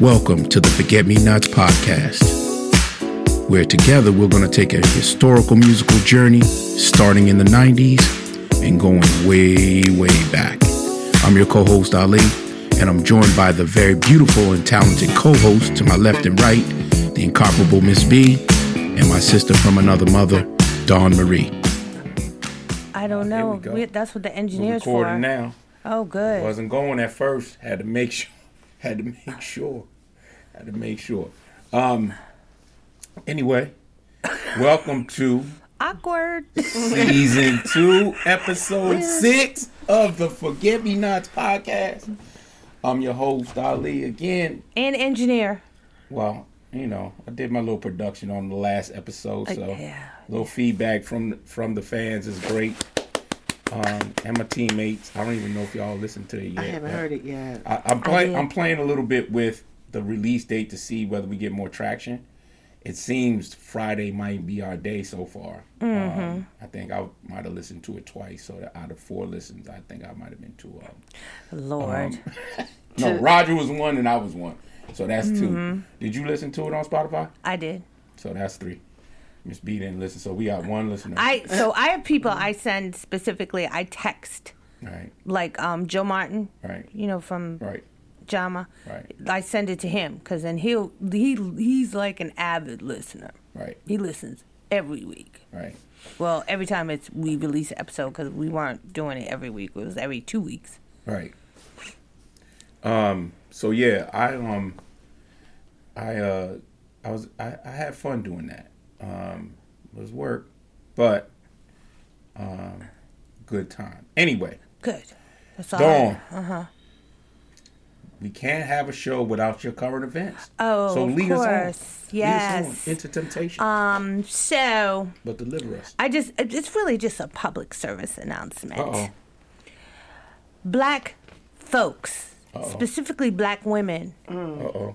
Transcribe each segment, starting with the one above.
Welcome to the Forget Me Nots podcast, where together we're going to take a historical musical journey starting in the 90s and going way, way back. I'm your co host, Ali, and I'm joined by the very beautiful and talented co host to my left and right, the incomparable Miss B, and my sister from another mother, Dawn Marie. I don't know. we. We- that's what the We're engineers for. recording now. Oh, good. Wasn't going at first. Had to make sure. Had to make sure. Had to make sure. Um. Anyway, welcome to Awkward. season two, episode six of the Forget Me Nots podcast. I'm your host Ali again. and engineer. Well, you know, I did my little production on the last episode, so yeah. little feedback from from the fans is great. Um, and my teammates. I don't even know if y'all listened to it yet. I haven't heard it yet. I, I'm playing. I'm playing a little bit with the release date to see whether we get more traction. It seems Friday might be our day so far. Mm-hmm. Um, I think I might have listened to it twice. So that out of four listens, I think I might have been two of them. Lord. No, Roger was one and I was one. So that's Mm-hmm. two. Did you listen to it on Spotify? I did. So that's three. Miss B didn't listen, so we got one listener. I so I have people I send specifically. I text right, like um Joe Martin, right, you know from right, Jama. right, I send it to him because then he'll he he's like an avid listener. right, He listens every week. right. Well, every time it's we release an episode because we weren't doing it every week. It was every two weeks. Right. Um. So yeah, I um, I uh, I was I, I had fun doing that. Um, was work, but um, good time. Anyway, Good. That's all. Dawn. Uh huh. We can't have a show without your current events. Oh, so of lead us on. course. Lead us Yes. on into temptation, Um. So but deliver us. I just it's really just a public service announcement. Uh oh. Black folks, Uh-oh. specifically black women, Uh oh.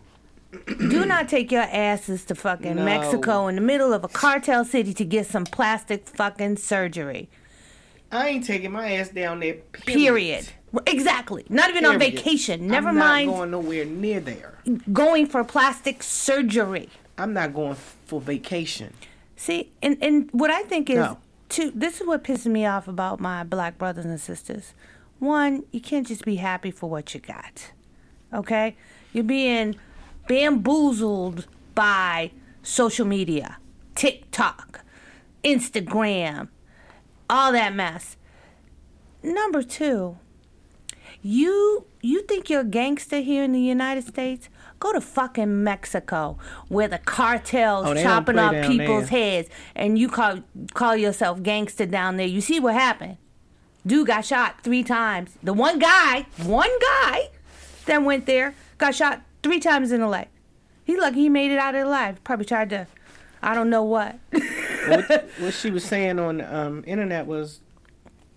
Do not take your asses to fucking No. Mexico in the middle of a cartel city to get some plastic fucking surgery. I ain't taking my ass down there. Period. Exactly. Not even on vacation. Never I'm mind going nowhere near there. going for plastic surgery. I'm not going for vacation. See, and, and what I think is, No. two, this is what pisses me off about my black brothers and sisters. One, you can't just be happy for what you got. Okay? You're being bamboozled by social media, TikTok, Instagram, all that mess. Number two, you you think you're a gangster here in the United States? Go to fucking Mexico, where the cartels Oh, chopping off people's there. heads, and you call call yourself gangster down there. You see what happened? Dude got shot three times. The one guy, one guy, that went there got shot three times in the leg. He lucky he made it out alive. Probably tried to, I don't know what. what, what she was saying on um, internet was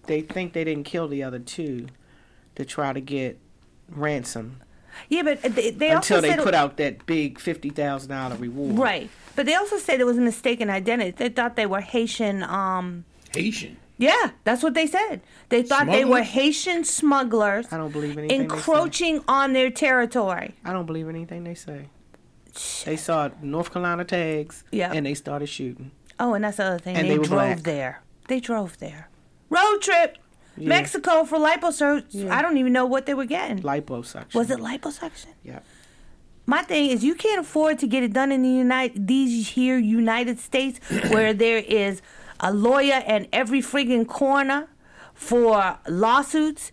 they think they didn't kill the other two to try to get ransom yeah, but they, they also until they said it- put out that big fifty thousand dollar reward. Right. But they also said it was a mistaken identity. They thought they were Haitian. Um, Haitian. Yeah, that's what they said. They thought they were Haitian smugglers I don't believe anything. they say. encroaching on their territory. I don't believe anything they say. They saw North Carolina tags, Yeah. and they started shooting. Oh, and that's the other thing. And they, they drove black. there. They drove there. Road trip. Yeah. Mexico for liposuction. Yeah. I don't even know what they were getting. Liposuction. Was it liposuction? Yeah. My thing is, you can't afford to get it done in the United these here United States, where there is a lawyer in every friggin' corner for lawsuits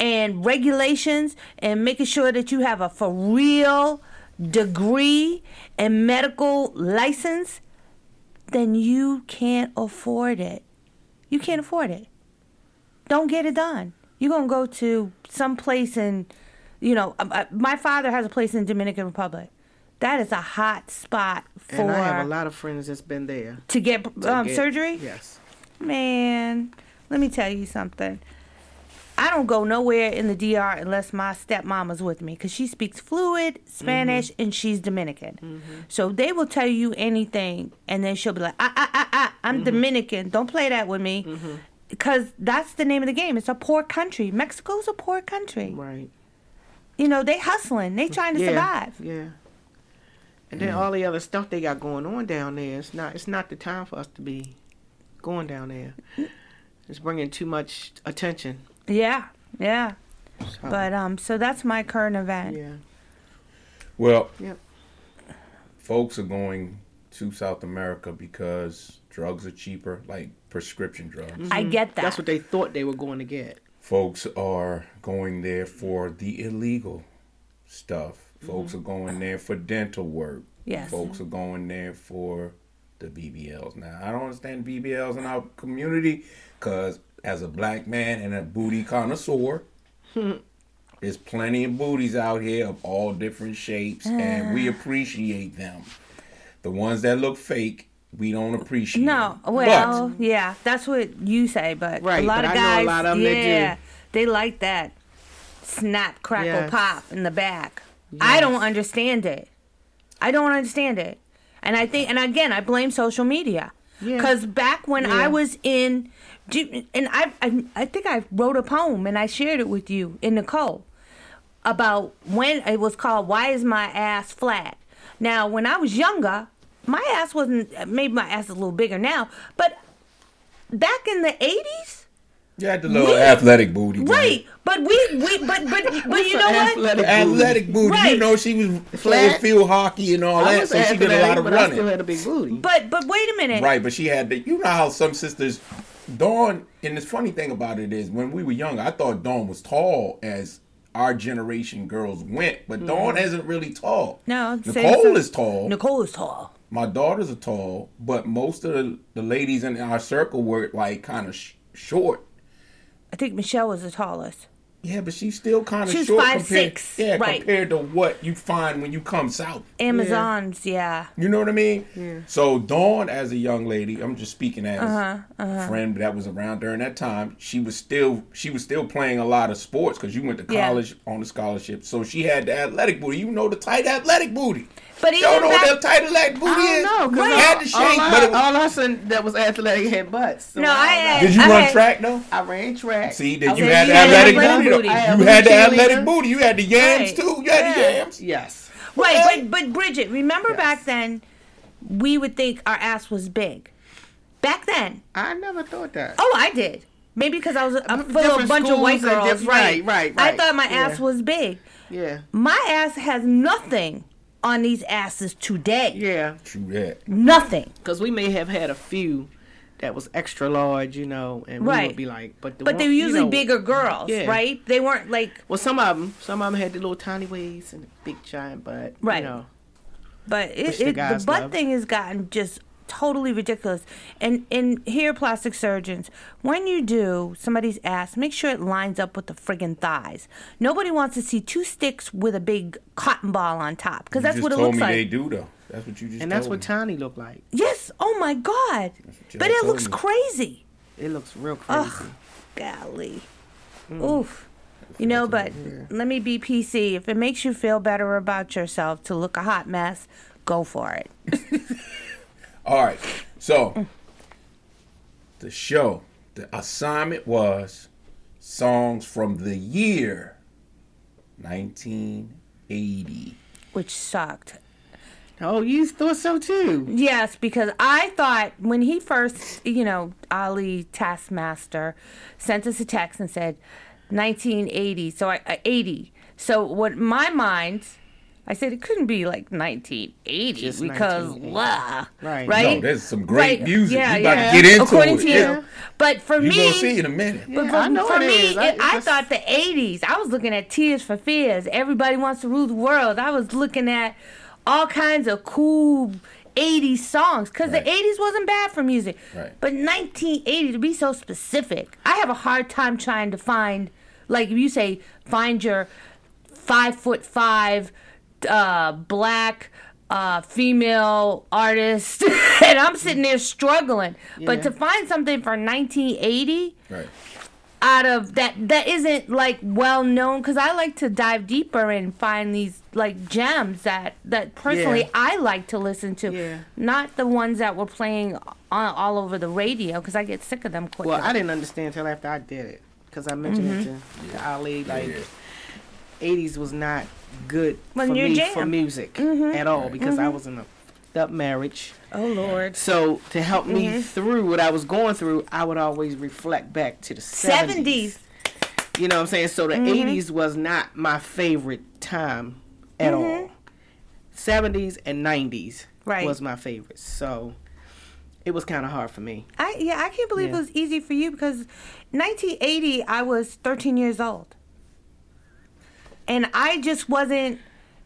and regulations and making sure that you have a for real degree and medical license. Then you can't afford it. You can't afford it. Don't get it done. You're gonna go to some place in you know, uh, uh, my father has a place in Dominican Republic. That is a hot spot for And I have a lot of friends that's been there. to get to um, get- surgery. Yes. Man, let me tell you something. I don't go nowhere in the DR unless my stepmama's with me because she speaks fluid Spanish Mm-hmm. and she's Dominican. Mhm. So they will tell you anything, and then she'll be like, "Ah, ah, ah, ah! I'm Mm-hmm. Dominican. Don't play that with me." Because that's the name of the game. It's a poor country. Mexico's a poor country. Right. You know, they hustling. They trying to yeah, survive. Yeah. And then all the other stuff they got going on down there, it's not it's not the time for us to be going down there. It's bringing too much attention. Yeah, yeah. So, But um, so that's my current event. yeah. Well, Yep. folks are going to South America because drugs are cheaper, like prescription drugs. I get that. That's what they thought they were going to get. Folks are going there for the illegal stuff. Folks Mm-hmm. are going there for dental work. Yes. Folks are going there for the BBLs. Now, I don't understand BBLs in our community because as a black man and a booty connoisseur, there's plenty of booties out here of all different shapes, and Ah. we appreciate them. The ones that look fake, we don't appreciate. No, But- well, yeah, that's what you say, but Right, a lot but of I know guys, a lot of 'em that do. yeah, they like that snap, crackle, Yes. pop in the back. I don't understand it. I don't understand it, and I think, and again, I blame social media Yeah. because back when I was in, and I, I, I think I wrote a poem and I shared it with you in Nicole about when it was called "Why Is My Ass Flat." Now, when I was younger, my ass wasn't. Maybe my ass is a little bigger now, but back in the eighties, You had the little We- athletic booty. man. right? But we, we, but, but, but you know what? Athletic The athletic booty. You Right. know, she was playing Flat. field hockey and all I that, was so she did a lot of but I still had a big booty. But, but wait a minute. Right, but she had the. You know how some sisters, Dawn. And the funny thing about it is, when we were young, I thought Dawn was tall as our generation girls went, but mm-hmm. Dawn isn't really tall. No, Nicole is tall. Nicole is tall. My daughters are tall, but most of the, the ladies in our circle were like kind of sh- short. I think Michelle was the tallest. Yeah, but she's still kind of She's short five, compared, six, yeah, right. compared to what you find when you come south. Amazons, yeah. You know what I mean? Yeah. So Dawn, as a young lady, I'm just speaking as Uh-huh, a friend that was around during that time. She was still she was still playing a lot of sports because you went to Yeah. college on a scholarship. So she had the athletic booty. You know the tight athletic booty. But You even don't know back, what that tight athletic booty I is? don't know, You because had all, the all, shape, but it was, all I seen that was athletic had butts. So No, I don't had- did you I run had- track though? I ran track. See, did you was- had the you had athletic athletic booty? booty. though. I had You had the athletic booty. You had the yams too. You had the yams. Yes. Right, Okay. but but Bridget, remember back then, we would think our ass was big. Back then, I never thought that. oh, I did. Maybe because I was a, full of a bunch of white girls, right? right, right, I thought my Yeah. ass was big. Yeah. My ass has nothing on these asses today. Yeah. True that. Nothing. Because we may have had a few that was extra large, you know, and we Right. would be like, but the But they one- were you usually know- bigger girls, Yeah. right? They weren't like, Well, some of them, some of them had the little tiny waist and the big giant butt. Right. You know. but it, Which the it, the butt love. thing has gotten just totally ridiculous. And and here, plastic surgeons, when you do somebody's ass, make sure it lines up with the friggin' thighs. Nobody wants to see two sticks with a big cotton ball on top because that's just what it looks me like. they do though. That's what you just And that's what me. tiny looked like. Yes. Oh my God. But it looks me. crazy. It looks real crazy. Ugh. Golly. Mm. Oof. You know, but let me be PC. If it makes you feel better about yourself to look a hot mess, go for it. All right. So the show, the assignment was songs from the year 1980. Which sucked. Oh, you thought so too. Yes, because I thought when he first, you know, Ali Taskmaster sent us a text and said 1980, so I uh, 80. So what my mind, I said it couldn't be like 1980 Just because 1980. blah, Right. right? No, there's some great Right, music. Yeah, You about to get into According it. to Yeah. you, but for You me, gonna see in a minute. But for, I know for it me, is. I- it, it's I thought the '80s. I was looking at Tears for Fears. Everybody wants to rule the world. I was looking at all kinds of cool '80s songs because Right. the '80s wasn't bad for music. Right. But 1980 to be so specific, I have a hard time trying to find, like if you say, find your five foot five, uh, black. Uh, female artist, and I'm sitting there struggling. But to find something for 1980, Right. out of that that isn't like well known because I like to dive deeper and find these like gems that that personally Yeah. I like to listen to, Yeah. not the ones that were playing on, all over the radio because I get sick of them quick. Well, I didn't understand until after I did it because I mentioned it to, to Ali. Like, Yeah. '80s was not good for me jam. for music Mm-hmm. at all because I was in a up marriage. Oh Lord. So to help me Mm-hmm. through what I was going through, I would always reflect back to the 70s. 70s. You know what I'm saying? So the Mm-hmm. 80s was not my favorite time at all. 70s and 90s Right. was my favorite. So it was kind of hard for me. I yeah, I can't believe Yeah. it was easy for you because 1980 I was 13 years old. And I just wasn't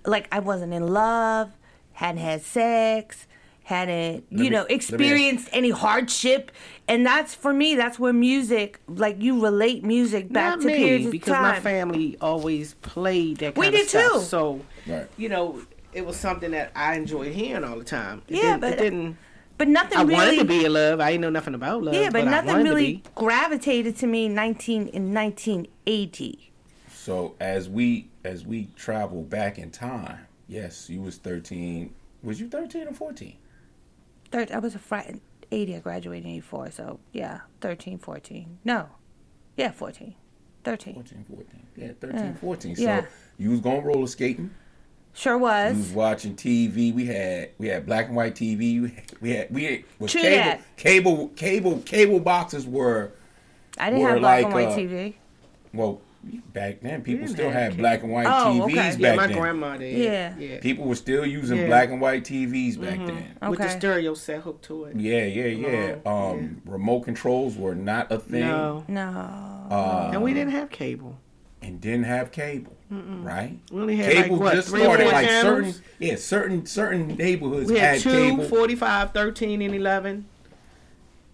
like I wasn't in love, hadn't had sex, hadn't, you me- know, let ask- experienced any hardship. And that's for me, that's where music, like you relate music back Not to me, periods of because time. my family always played that kind We of did stuff. too. So, Right. you know, it was something that I enjoyed hearing all the time. It Yeah, but- it didn't. but nothing I really wanted to be in love. I didn't know nothing about love. Yeah, but, I nothing wanted to really be. gravitated to me 19 in 1980. So as we as we travel back in time, yes, you was thirteen. Was you thirteen or fourteen? Third, I was a frat 80. I graduated in 84. So, yeah, 13, 14. No. Yeah, 14. 13. 14, 14. Yeah, 13, 14. So Yeah. you was going roller skating. Sure was you was. watching TV. We had we had black and white TV. We had we had, we had was True cable, that. cable cable cable boxes were I didn't Or have black like, and white uh, TV. well back then. People didn't still have had cable. black and white Oh, TVs okay. back Yeah, my then. grandma did. Yeah. yeah. People were still using Yeah. black and white TVs back then. With the stereo set hooked to it. Yeah, yeah, yeah. Oh, Um, remote controls were not a thing, No. No. uh, and we didn't have cable. and didn't have cable, right? We only had Cable like what, just three or started. four Like certain, channels? yeah, certain certain neighborhoods We had had two, cable. 45, 13, and 11.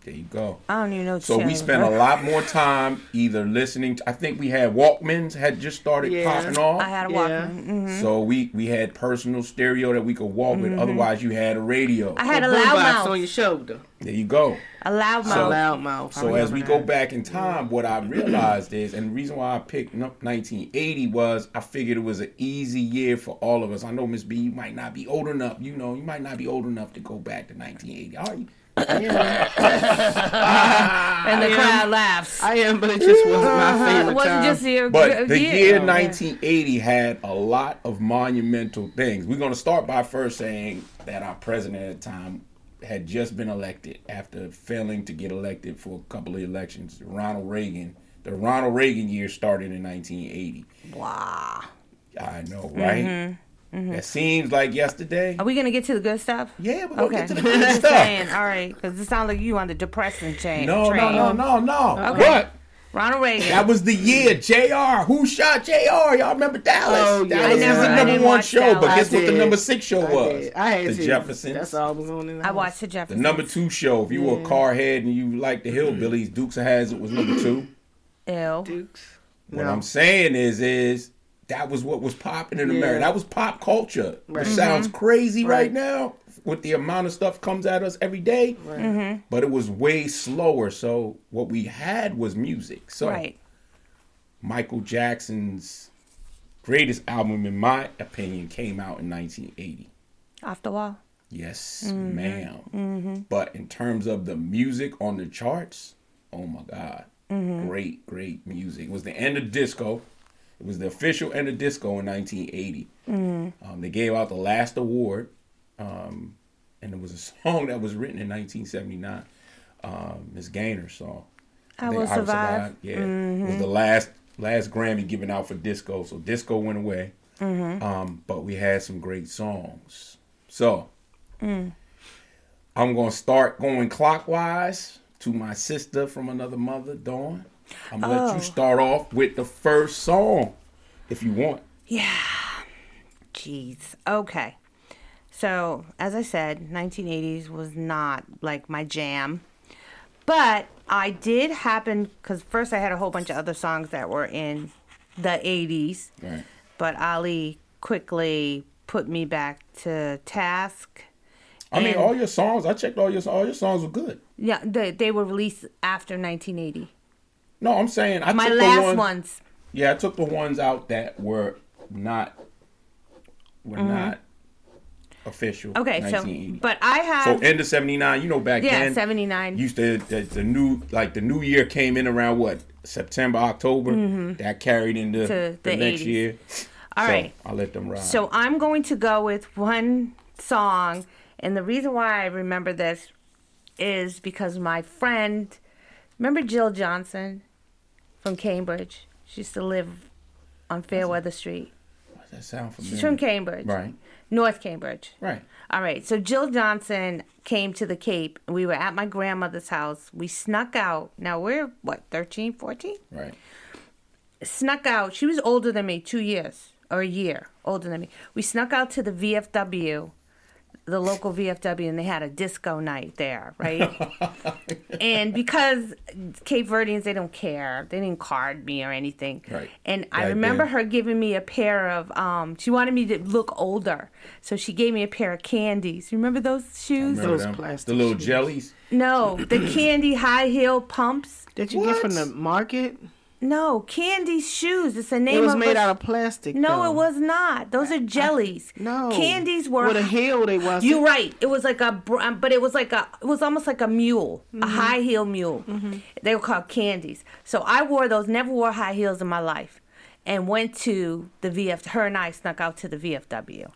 There you go. I don't even know. So we spent a lot more time either listening. To, I think we had Walkmans had just started Yeah. popping off. I had a Yeah. Walkman. hmm So we we had personal stereo that we could walk with. Otherwise, you had a radio. I had a boombox loudmouth. on your shoulder. there you go. A loudmouth. So- Loudmouth. I So as remember we go back in time, what I realized is, and the reason why I picked 1980 was I figured it was an easy year for all of us. I know Miss B, you might not be old enough. You know, you might not be old enough to go back to 1980. Are you? and the I am- crowd laughs. I am, but it just wasn't my it favorite wasn't time. just your But the yeah. year Oh, 1980 had a lot of monumental things. We're going to start by first saying that our president at the time had just been elected after failing to get elected for a couple of elections. Ronald Reagan. The Ronald Reagan year started in 1980. Wow. I know, right? Mm-hmm. Mm-hmm. That seems like yesterday. Are we gonna get to the good stuff? Yeah, we're gonna Okay. get to the good stuff. saying. All right, because it sounds like you on the depressing chain. No, no, train. no, no, no. Okay. But Ronald Reagan. that was the year. J.R. Who shot J.R. Y'all remember Dallas? Oh, yeah. Dallas I was the number one show. Dallas. But guess I what the number six show I was? did. I had the to. Jeffersons. That's all I was on in the I watched the Jeffersons. The Jeffersons. number two show. If you were a car head and you liked the Hillbillies, Dukes of Hazzard was number two. L. Dukes. What No. I'm saying is, is that was what was popping in Yeah. America. That was pop culture. Right. It sounds mm-hmm. crazy right. Right. now with the amount of stuff comes at us every day, Right. Mm-hmm. but it was way slower. So what we had was music. So Right. Michael Jackson's greatest album, in my opinion, came out in 1980. Off the wall. Yes, mm-hmm. ma'am. But in terms of the music on the charts, oh my God. Great, great music. It was the end of disco. It was the official end of disco in 1980. Um, they gave out the last award, um, and it was a song that was written in 1979. Um, Miss Gaynor's song. I think Will Survive. Yeah, it was the last last Grammy given out for disco. So disco went away, um, but we had some great songs. So I'm gonna start going clockwise to my sister from another mother, Dawn. I'm gonna let Oh. you start off with the first song, if you want. Yeah. Jeez. Okay. So, as I said, 1980s was not like my jam. But I did happen, because first I had a whole bunch of other songs that were in the 80s. Right. But Ali quickly put me back to task. I mean, all your songs. I checked all your all your songs were good. Yeah, they, they were released after 1980. No, I'm saying I My took last the ones, ones. Yeah, I took the ones out that were not were not official. Mm-hmm. Okay, so but I have so end of '79. You know, back yeah, then, 79. used to the, the new like the new year came in around what September October. That carried into Mm-hmm. To the, the next 80s. year. All so right. I'll let them ride. So I'm going to go with one song, and the reason why I remember this is because my friend, remember Jill Johnson from Cambridge? She used to live on Fayerweather Street. Does that sound familiar? She's from Cambridge, Right. North Cambridge. Right. All right. So Jill Johnson came to the Cape. and We were at my grandmother's house. We snuck out. Now we're what, 13, 14? Right. Snuck out. She was older than me, two years or a year older than me. We snuck out to the VFW, the local VFW, and they had a disco night there, right? and because Cape Verdeans, they don't care. They didn't card me or anything. Right. And I Back remember then. her giving me a pair of, um, she wanted me to look older. So she gave me a pair of candies. You remember those shoes? Remember Those them? plastic The little shoes. jellies. No, the candy high heel pumps. Did you get from the market? No, candy shoes. It's the name It was of made a- out of plastic. No, though. it was not. Those are jellies. No. candies were. With a heel, they was. You're right. It was like a, um, but it was like a, it was almost like a mule, a high heel mule. They were called candies. So I wore those. Never wore high heels in my life, and went to the VF. Her and I snuck out to the VFW.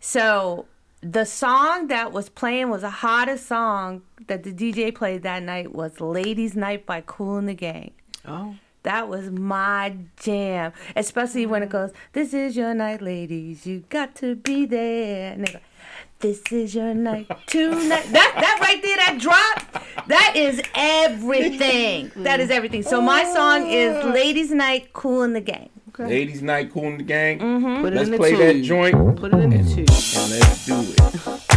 So the song that was playing was the hottest song that the DJ played that night was "Ladies' Night" by Kool and the Gang. Oh. That was my jam, especially when it goes, "This is your night, ladies. You got to be there." And they go, "This is your night tonight." That that right there, that drop, that is everything. That is everything. So my song is "Ladies' Night, Kool in the Gang." Ladies' night, cool in the gang. Mm-hmm. Put it Let's in the play that joint Put it in the tube. and let's do it.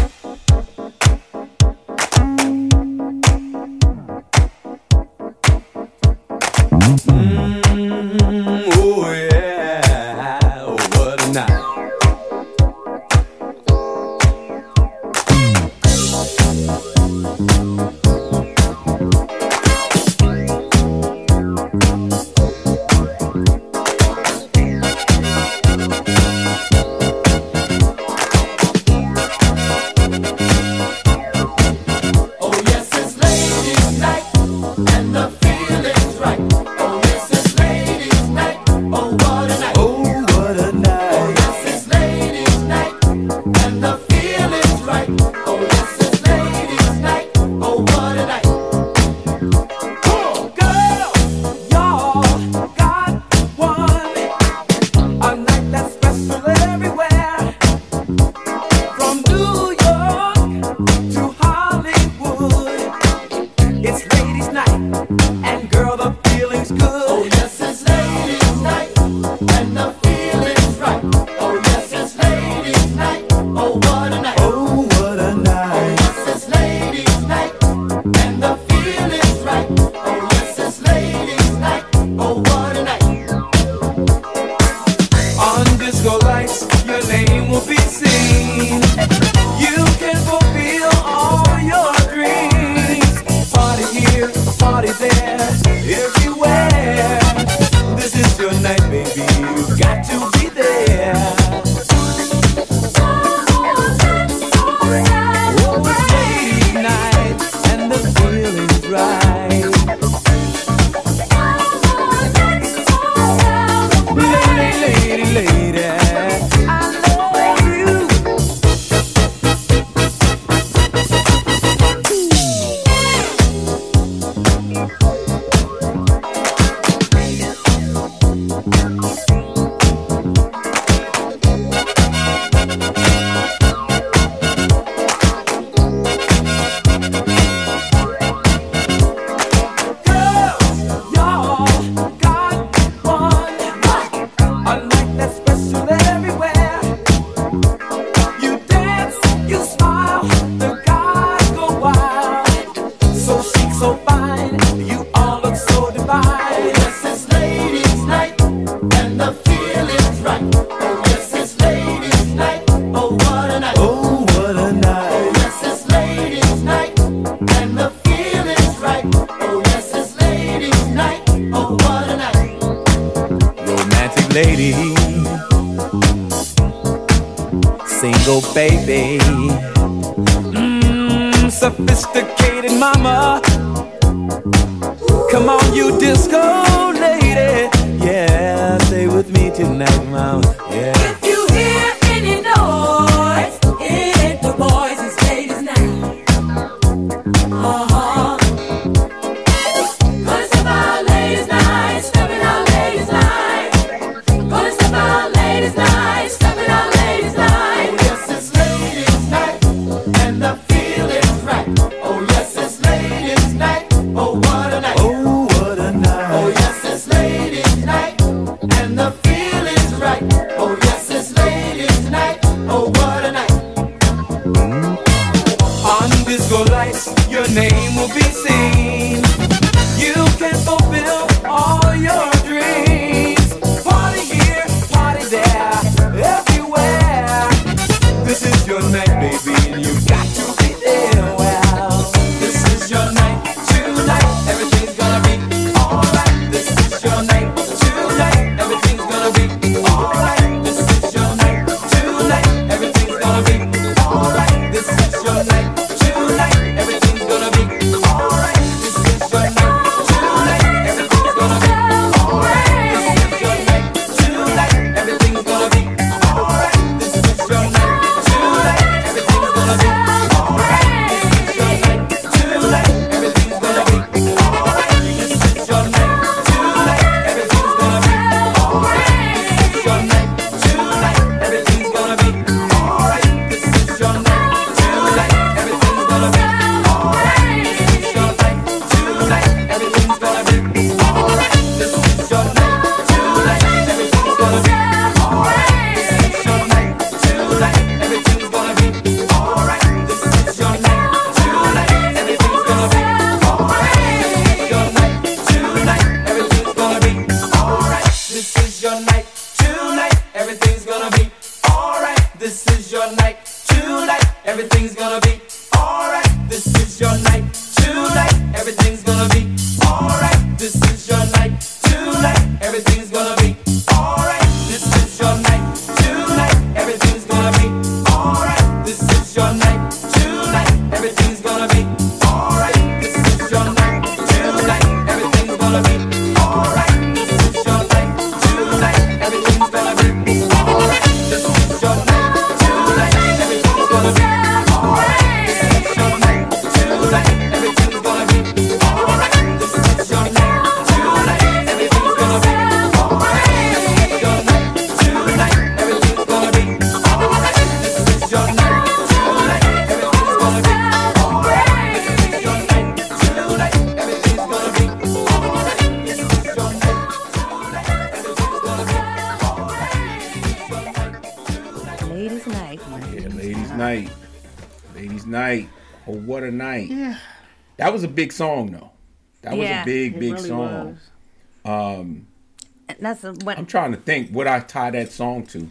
song, though. That was Yeah. a big, it big really song. was. And that's a- when I'm trying to think what I tie that song to.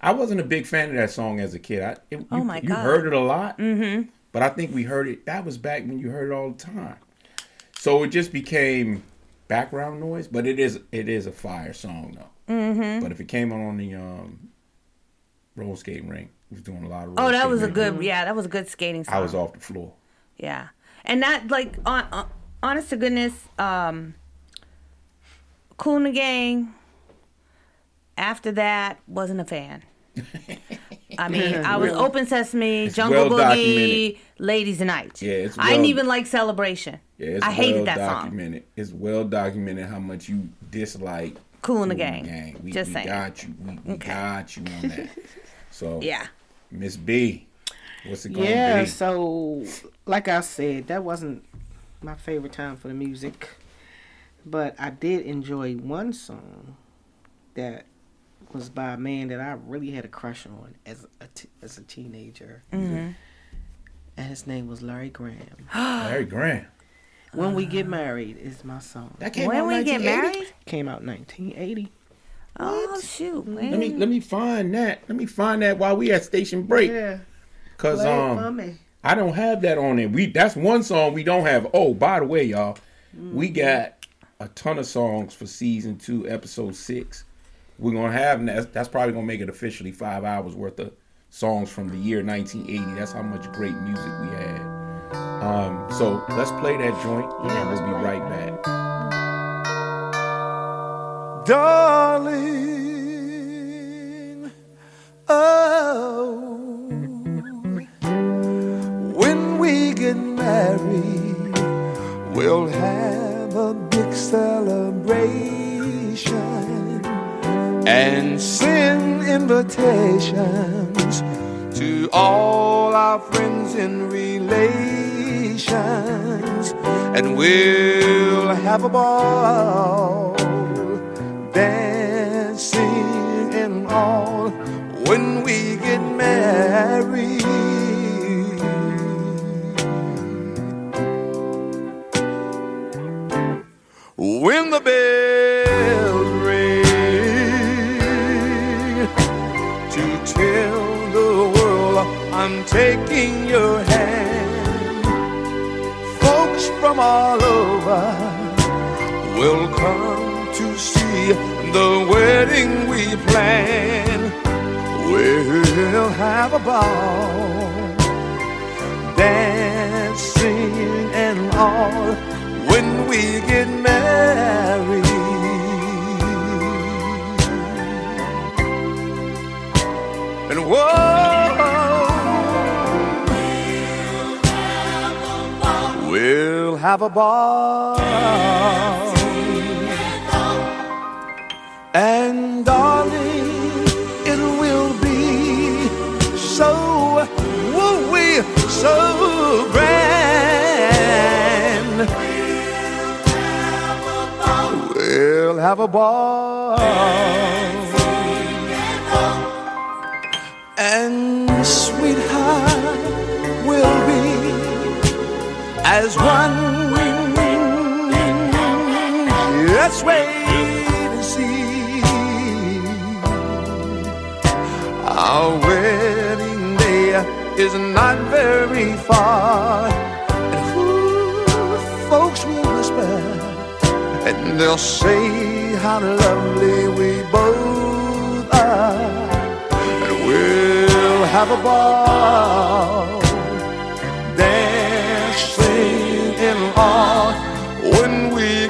I wasn't a big fan of that song as a kid. I, it, Oh you, my you heard it a lot, mm-hmm. but I think we heard it. That was back when you heard it all the time. So it just became background noise. But it is it is a fire song though. Mm-hmm. But if it came on on the um, roller skating rink, we was doing a lot of. Oh, that was a skating. good. Yeah, that was a good skating song. I was off the floor. Yeah, and that like on, on honest to goodness, um, Kool and the Gang. After that, wasn't a fan. I mean, I was Open Sesame, Jungle well Boogie, documented. Ladies Night. Yeah, it's I didn't even like Celebration. Yeah, it's I hated well that song. documented. It's well documented how much you dislike Cool in the Cool Gang. We, Just we saying. got you. We, we Okay. got you on that. So Yeah. Miss B, what's it gonna Yeah, be? so like I said, that wasn't my favorite time for the music, but I did enjoy one song that was by a man that I really had a crush on as a t- as a teenager, Mm-hmm. and his name was Larry Graham. Larry Graham. When we get married is my song. That came When out we get 1980? married? Came out 1980. Oh shoot, man. Let me let me find that. Let me find that while we at station break. Yeah, Cause play it for um me. I don't have that on there. We that's one song we don't have. Oh, by the way, y'all, we got a ton of songs for season two, episode six. We're gonna have that's, that's probably gonna make it officially five hours worth of songs from the year 1980. That's how much great music we had. Um, so let's play that joint, Yeah, and let's we'll be right back. darling. Oh, get married, we'll have a big celebration and send invitations to all our friends and relations, and we'll have a ball dancing and all when we get married. When the bells ring to tell the world I'm taking your hand, folks from all over will come to see the wedding we plan. We'll have a ball, dancing and all we get married. And whoa, we'll have a ball. And darling, it will be so woo-wee, so grand. We'll have a ball. And sweetheart will be as one. Let's wait and see. Our wedding day is not very far. And who folks will whisper, and they'll say how lovely we both are. And we'll have a ball, dancing in all when we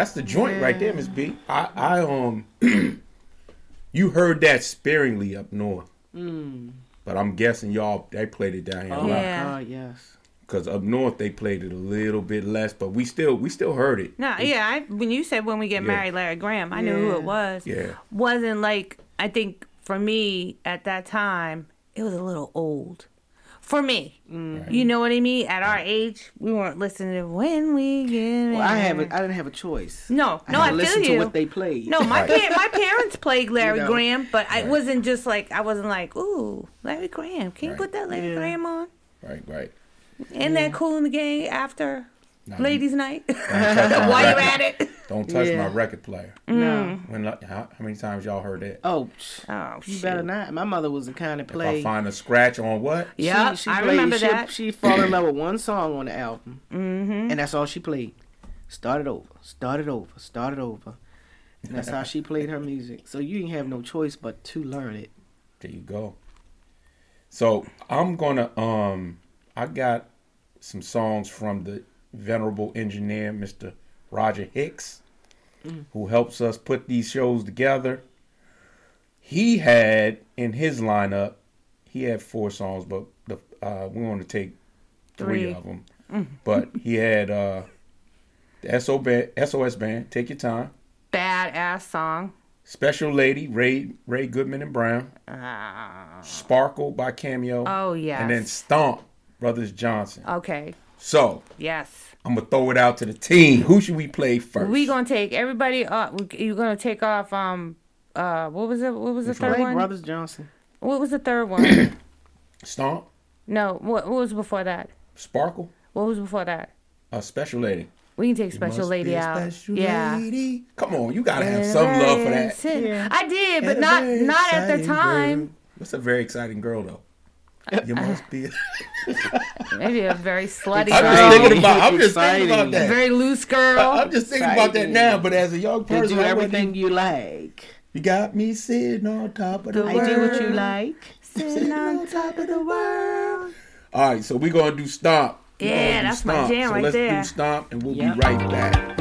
that's the joint right there, Miss B. I, I um, you heard that sparingly up north, but I'm guessing y'all they played it down here Oh a lot. Yeah. my God, yes. Because up north they played it a little bit less, but we still we still heard it. No, yeah. I, when you said when we get Yeah. married, Larry Graham, I knew who it was. Yeah. Wasn't like I think for me at that time, it was a little old. For me, you know what I mean. At our age, we weren't listening to when we get. Well, I haven't. I didn't have a choice. No, I no, had I to feel listen you. to what they played. No, my Right. pa- my parents played Larry You know. Graham, but I wasn't just like I wasn't like, ooh, Larry Graham. Can you put that Larry Yeah. Graham on? Right, right. Isn't that cool in the game after Nah, ladies' night? Don't touch my While you're at it. Don't touch Yeah. my record player. no. When how, how many times y'all heard that? Oh, Oh, you shit. better not. My mother was the kind of play. If I find a scratch on what? Yeah, she, she I played- remember she, that. She fall in love with one song on the album, mm-hmm. and that's all she played. Started over, started over, started over. And that's how she played her music. So you didn't have no choice but to learn it. There you go. So I'm gonna um I got some songs from the venerable engineer, Mr. Roger Hicks, who helps us put these shows together. He had in his lineup, he had four songs, but the uh, we want to take three, Three. of them. But he had uh, the SO band, SOS band, Take Your Time, Badass song. Special Lady, Ray Ray Goodman and Brown, Ah. Sparkle by Cameo. Oh, yeah. And then Stomp, Brothers Johnson. Okay. So Yes. I'm gonna throw it out to the team. Who should we play first? We gonna take everybody. Uh, you gonna take off. Um. Uh. What was it? What was the third Play one? Brothers Johnson. What was the third one? Stomp, no. What, what was before that? Sparkle, What was before that? a Special Lady. We can take Special Must Lady be a out. special yeah. lady. Come on, you gotta have some love for that. Yeah. I did, but And not not at the time. girl. What's a very exciting girl though? You must be. Maybe a very slutty I'm girl, just thinking about. I'm just thinking about Exciting. that. very loose girl. I'm just thinking about that now. But as a young They person, do I wouldn't everything you like. You got me sitting on top of the, The I world. do what you like. Sitting on top of the world. All right, so we're gonna do stomp. We Yeah, gonna do that's my jam so right let's there. do stomp, and we'll Yep. be right back.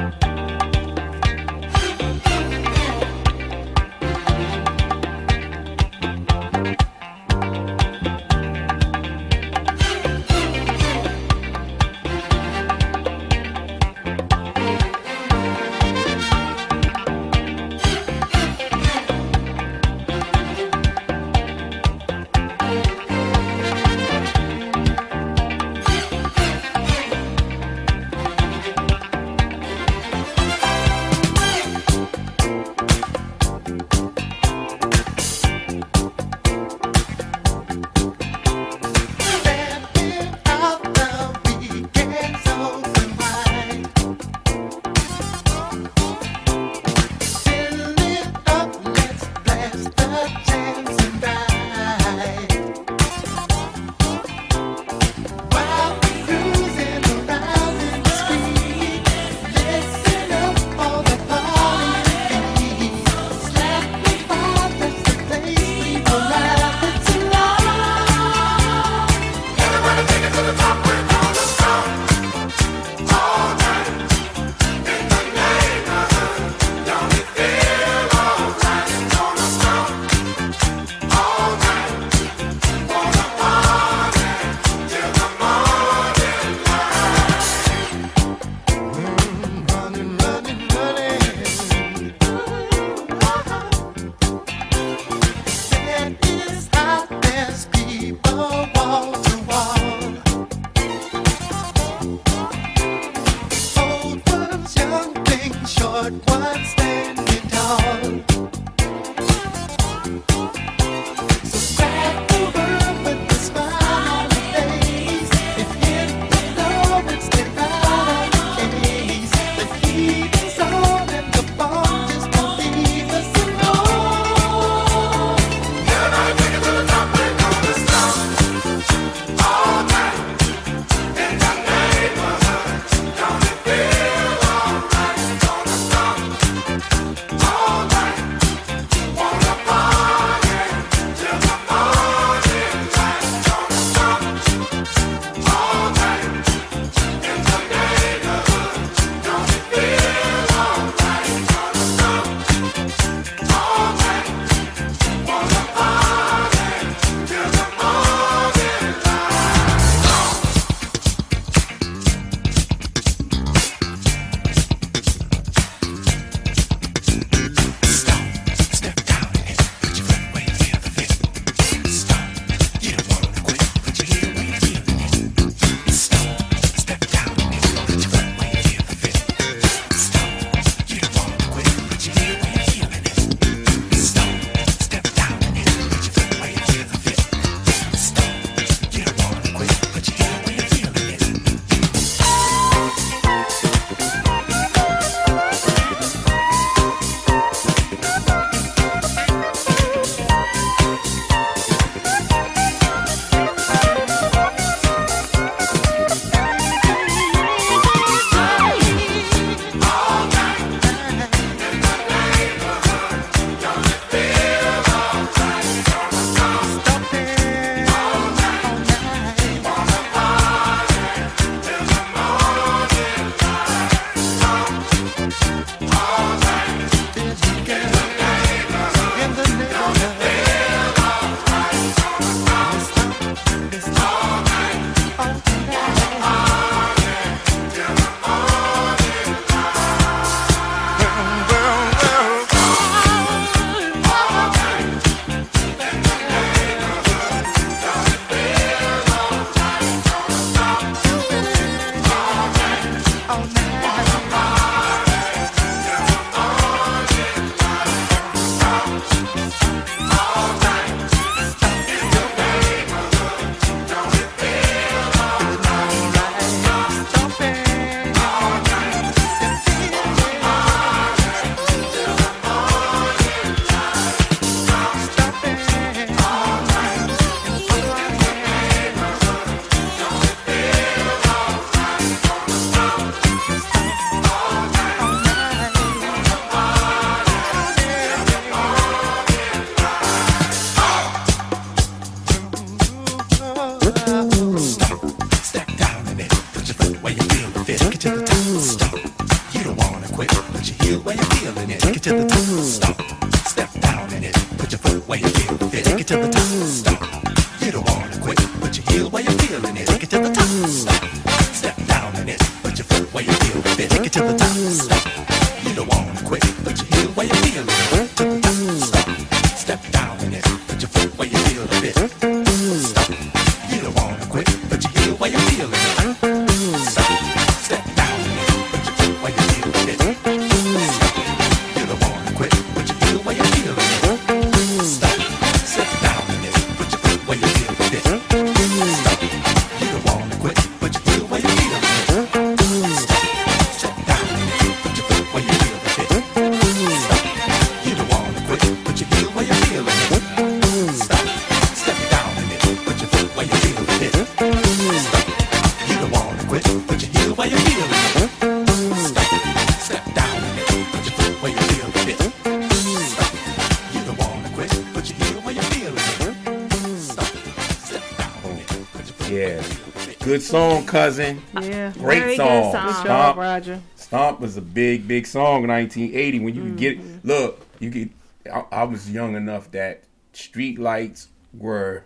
Cousin. Yeah. Great Very good song. song. Good job, Stomp, Roger. Stomp was a big, big song in 1980 when you could get Mm-hmm. Look, you could. I, I was young enough that street lights were.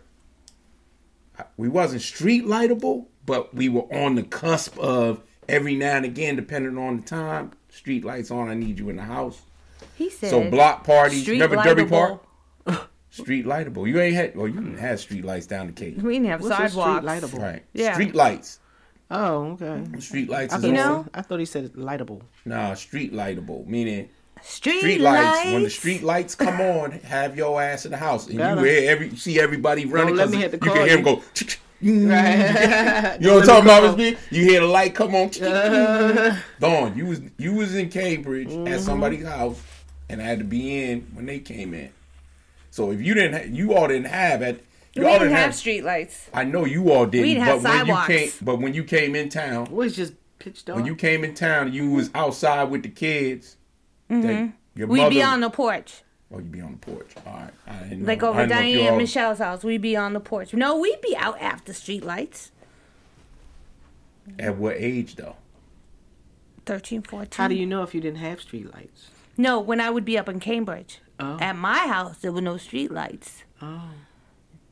We wasn't street lightable, but we were on the cusp of every now and again, depending on the time. Street lights on. I need you in the house. He said. So block parties. street Remember Derby lightable. Park? Street lightable. You ain't had. Well, you didn't have street lights down the Cape. We didn't have What's a street sidewalks. lightable? Right. Yeah. Street lights. Oh, okay. Street lights I is You know? I thought he said lightable. Nah, street lightable, meaning Street, street lights. lights. When the street lights come on, have your ass in the house, and Gotta. you hear every see everybody running. let 'cause me hit the you can hear them go. You know what I'm talking about, B? You hear the light come on. Dawn, you was you was in Cambridge Mm-hmm. at somebody's house, and I had to be in when they came in. So if you didn't, ha- you all didn't have it. You We all didn't have street lights. I know you all didn't. didn't have but when sidewalks. you came, but when you came in town, it Was just pitch dark. when you came in town, you was outside with the kids. Mm-hmm. That your We'd mother, be on the porch. Oh, you be on the porch. All right. I didn't know. Like I over didn't know Diane and all- Michelle's house. We'd be on the porch. No, we'd be out after street lights. At what age though? 13, 14. How do you know if you didn't have street lights? No, when I would be up in Cambridge. Oh. At my house, there were no street lights. Oh.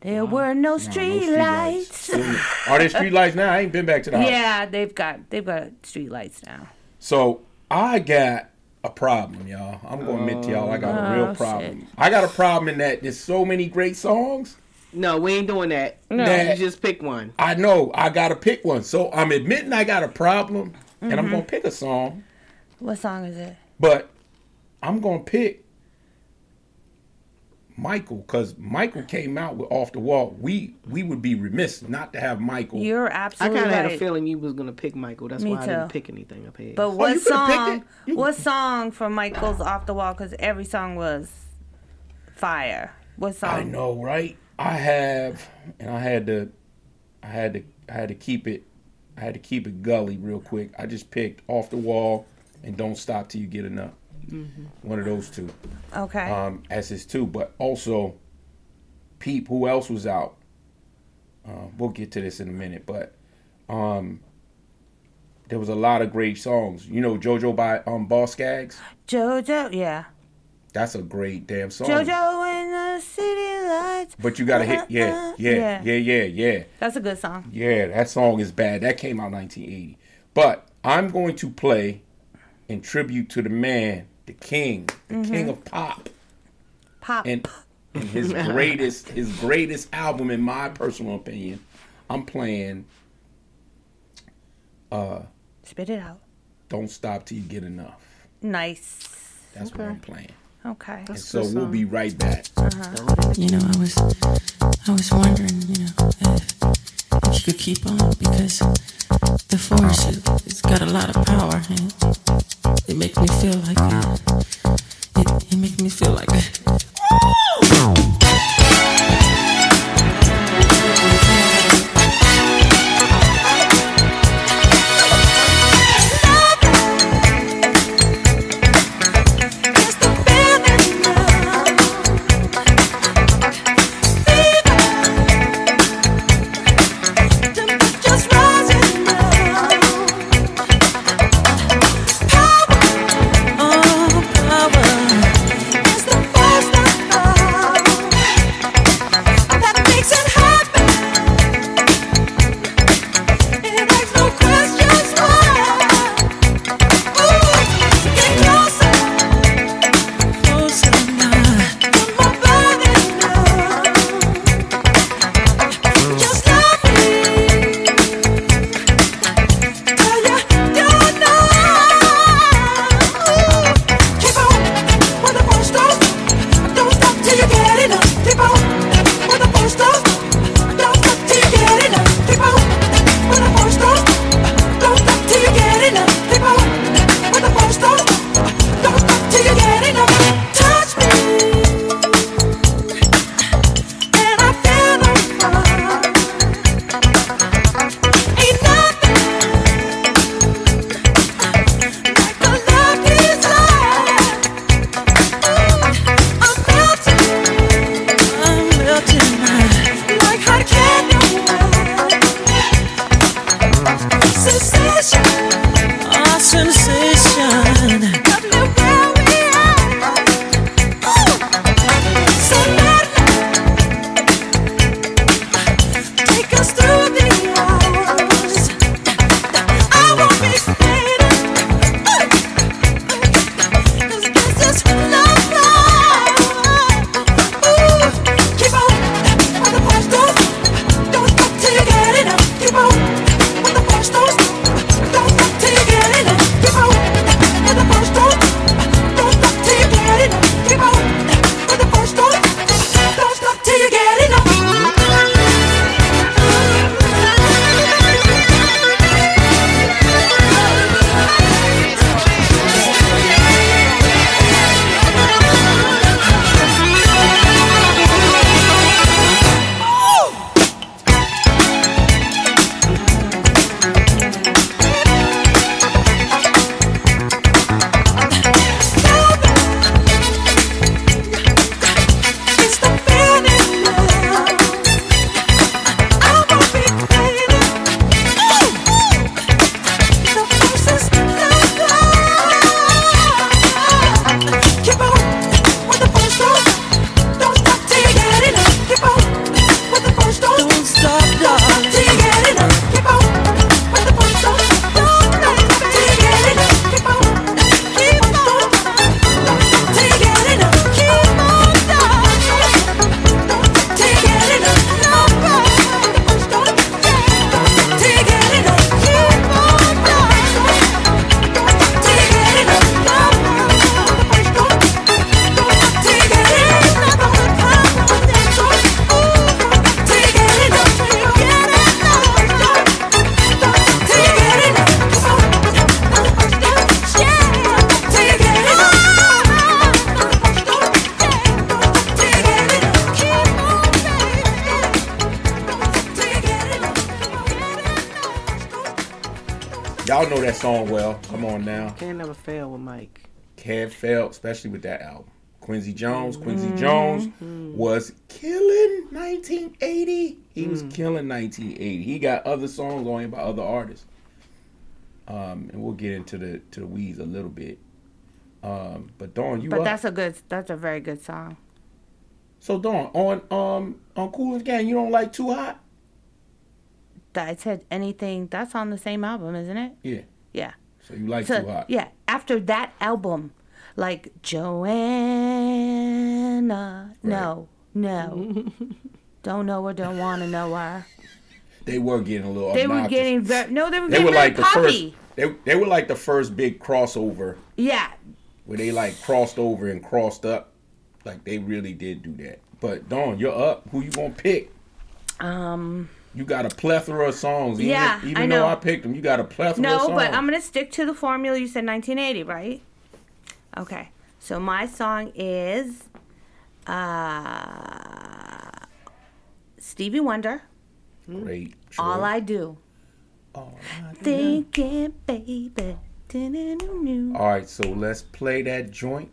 There were no No, no street street lights. Are there street lights now? I ain't been back to the house. yeah, they've got they've got street lights now. So I got a problem, y'all. I'm gonna admit to y'all, I got a Oh, real shit. problem. I got a problem in that there's so many great songs. No, we ain't doing that. No. You just pick one. I know I gotta pick one. So I'm admitting I got a problem, and Mm-hmm. I'm gonna pick a song, What song is it? but I'm gonna pick Michael because Michael came out with Off the Wall. We we would be remiss not to have Michael. You're absolutely. I kind of right. had a feeling you was gonna pick Michael. That's Me why I didn't pick anything up here. But oh, what you song? You- What song from Michael's Off the Wall? Because every song was fire. What song? I know, right? I have, and I had to, I had to, I had to keep it, I had to keep it gully real quick. I just picked off the wall and don't stop till you get enough. One of those two, Okay. um, as his two, but also, Peep. Who else was out? Uh, we'll get to this in a minute, but um, there was a lot of great songs. You know, JoJo by um, Boz Scaggs. JoJo, yeah. That's a great damn song. JoJo in the city lights. But you gotta hit, yeah, yeah, yeah, yeah, yeah. That's a good song. Yeah, that song is bad. That came out 1980. But I'm going to play in tribute to the man, the king, the king of pop, Pop. and and his greatest his greatest album, in my personal opinion. I'm playing uh Spit it out. "Don't Stop Till You Get Enough." Nice. That's what I'm playing. Okay. And so we'll be right back. You know, I was, I was wondering, you know, if, if you could keep on because the force it, it's got a lot of power and it makes me feel like uh, it, it makes me feel like. Just especially with that album. Quincy Jones. Quincy Mm-hmm. Jones was killing 1980. He was killing 1980. He got other songs on him by other artists. Um, and we'll get into the to the weeds a little bit. Um, but Dawn, you But up? that's a good. That's a very good song. so Dawn on um on Kool and Gang. You don't like Too Hot? That I said anything. That's on the same album, isn't it? Yeah. Yeah. So you like So Too Hot? yeah, after that album, like Joanna. No, no. don't know her. Don't want to know her. They were getting a little. They were getting very. No, they were They getting were very like the first. poppy. They, they were like the first big crossover Yeah. where they like crossed over and crossed up. Like they really did do that. But Dawn, you're up. Who you gonna pick? Um. You got a plethora of songs. Even, Yeah, even I though know. I picked them, you got a plethora of No, but I'm gonna stick to the formula. You said 1980, right? Okay. So my song is uh Stevie Wonder. Great. All choice. I do. All I do. Thinking, baby. All right, so let's play that joint.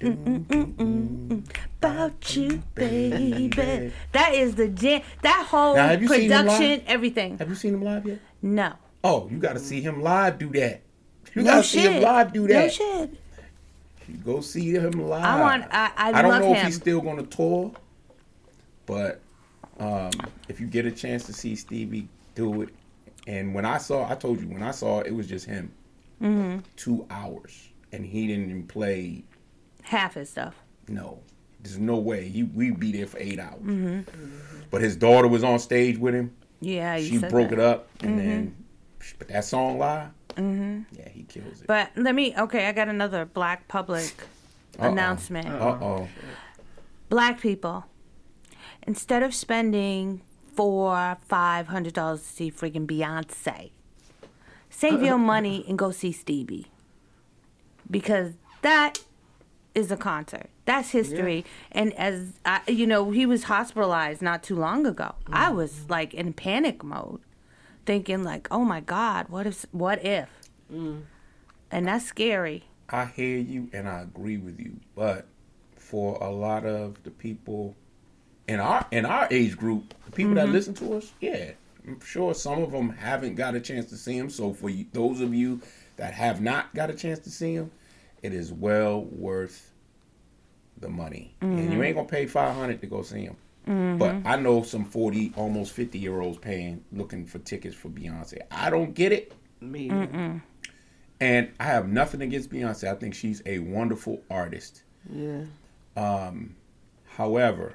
Mm, mm, about you, baby. That is the jam. That whole Now, have you seen him production, live? everything. Have you seen him live yet? No. Oh, you got to see him live. Do that. You No got to see him live. Do that. No shit. Go see him live. I want. I, I, I don't know him. if he's still going to tour, but um, if you get a chance to see Stevie do it, and when I saw, I told you when I saw it, it was just him, Mm-hmm. two hours, and he didn't even play. Half his stuff. No, there's no way he we'd be there for eight hours. Mm-hmm. But his daughter was on stage with him. Yeah, you She said broke that. it up, and then but that song live, mm-hmm. yeah, he kills it. But let me. Okay, I got another Black Public Uh-oh. announcement. Uh oh. Black people, instead of spending four, five hundred dollars to see freaking Beyonce, save your money and go see Stevie. Because that is a concert. That's history. And as I, you know, he was hospitalized not too long ago. I mm-hmm. was like in panic mode, thinking like, "Oh my God, what if? What if?" Mm. And that's scary. I hear you and I agree with you, but for a lot of the people in our in our age group, the people that mm-hmm. listen to us, yeah, I'm sure some of them haven't got a chance to see him. So for you, those of you that have not got a chance to see him, it is well worth the money, and you ain't gonna pay five hundred to go see him. But I know some forty, almost fifty year olds paying looking for tickets for Beyonce. I don't get it. Me. And I have nothing against Beyonce. I think she's a wonderful artist. Yeah. Um, However,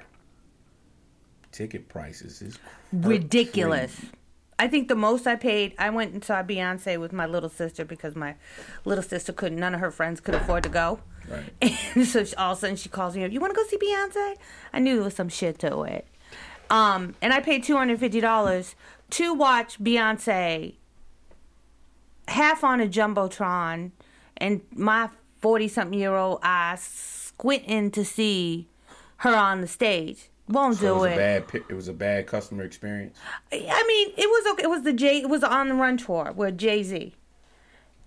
ticket prices is ridiculous. I think the most I paid, I went and saw Beyonce with my little sister because my little sister couldn't, none of her friends could afford to go. Right. And so she, all of a sudden she calls me up, you want to go see Beyonce? I knew there was some shit to it. Um, and I paid $250 to watch Beyonce half on a Jumbotron and my 40 something year old eye squinting to see her on the stage. Won't So it do was it. a bad it was a bad customer experience. I mean, it was okay. It was the Jay. It was the on the run tour with Jay Z.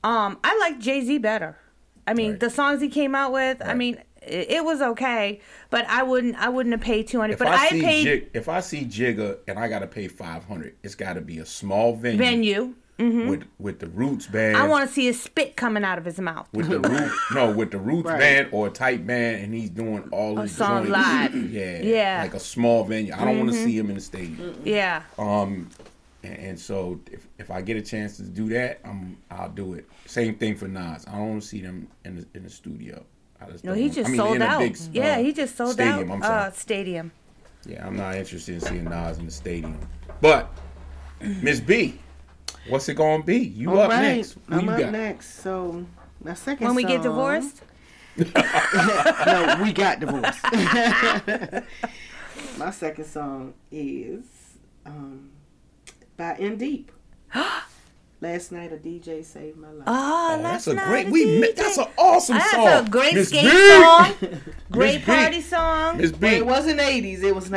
Um, I like Jay Z better. I mean, Right. the songs he came out with. I mean, it, it was okay, but I wouldn't. I wouldn't have paid two hundred. But I, I, paid Jig, if I see Jigga and I got to pay five hundred, it's got to be a small venue, venue. With with the Roots band. I want to see his spit coming out of his mouth. with the root no with the Roots Right. band or a tight band, and he's doing all his song joints. live. Yeah, Yeah. Mm-hmm. like a small venue. I don't want to see him in the stadium. Yeah. Um, and, and so if, if I get a chance to do that, I'm I'll do it. Same thing for Nas. I don't want to see them in the in the studio. No, he just I mean, sold out. big, yeah, uh, he just sold stadium, out. Uh, stadium. Yeah, I'm not interested in seeing Nas in the stadium. But Miss B, what's it gonna be? You All up right. next? Who I'm you up got? next. So my second. When we get divorced, no, we got divorced. My second song is um, by Indeep. Last night a DJ saved my life. oh, Oh, that's a great. a We met, that's an awesome That's song. a great Miss skate B! song. Great Miss B. party song. Miss But B, it wasn't 80s. It was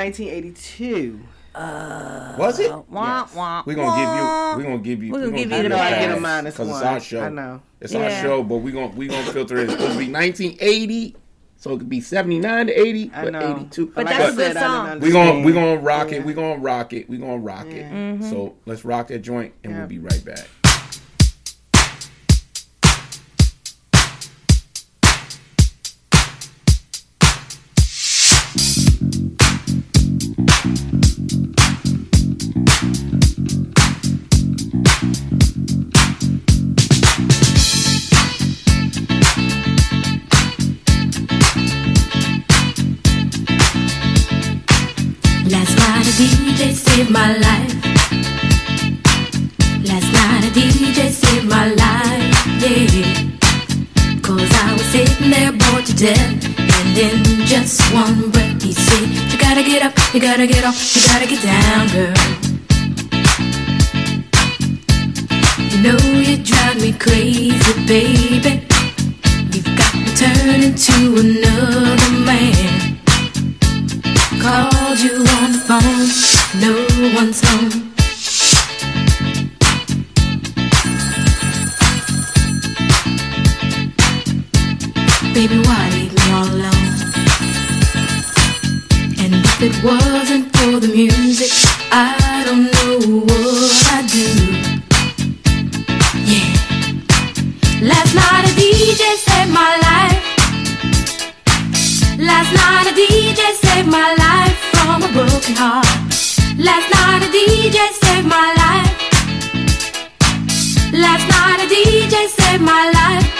1982. was it? Wah, Yes. wah, We're gonna give you. We're gonna give you. We're gonna give give you I the know I pass. get a minus because one. it's our show. I know. It's our Yeah. show, but we're gonna we gonna filter it. It's supposed to be 1980, so it could be 79 to 80, I but know. 82. But Like that's a good song. We're gonna understand. we gonna rock Yeah. it. We're gonna rock it. We're gonna rock it. Mm-hmm. So let's rock that joint, and Yeah. we'll be right back. You gotta get off, you gotta get down, girl. You know you drive me crazy, baby. You've got me turning to another man. Called you on the phone, no one's home. Baby, why if it wasn't for the music, I don't know what I'd do. Yeah. Last night a DJ saved my life. Last night a DJ saved my life from a broken heart. Last night a DJ saved my life. Last night a DJ saved my life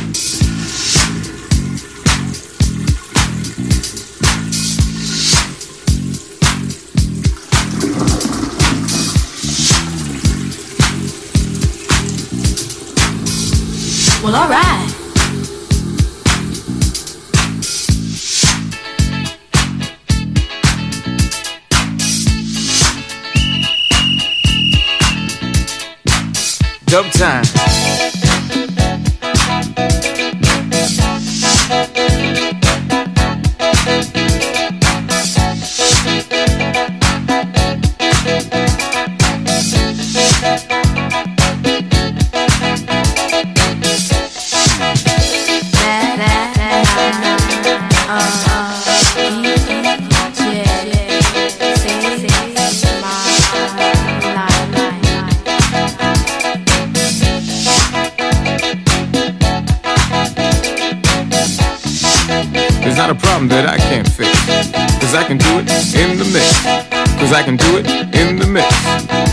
Well, alright. Dub time. Problem that I can't fix. Cause I can do it in the mix. Cause I can do it in the mix.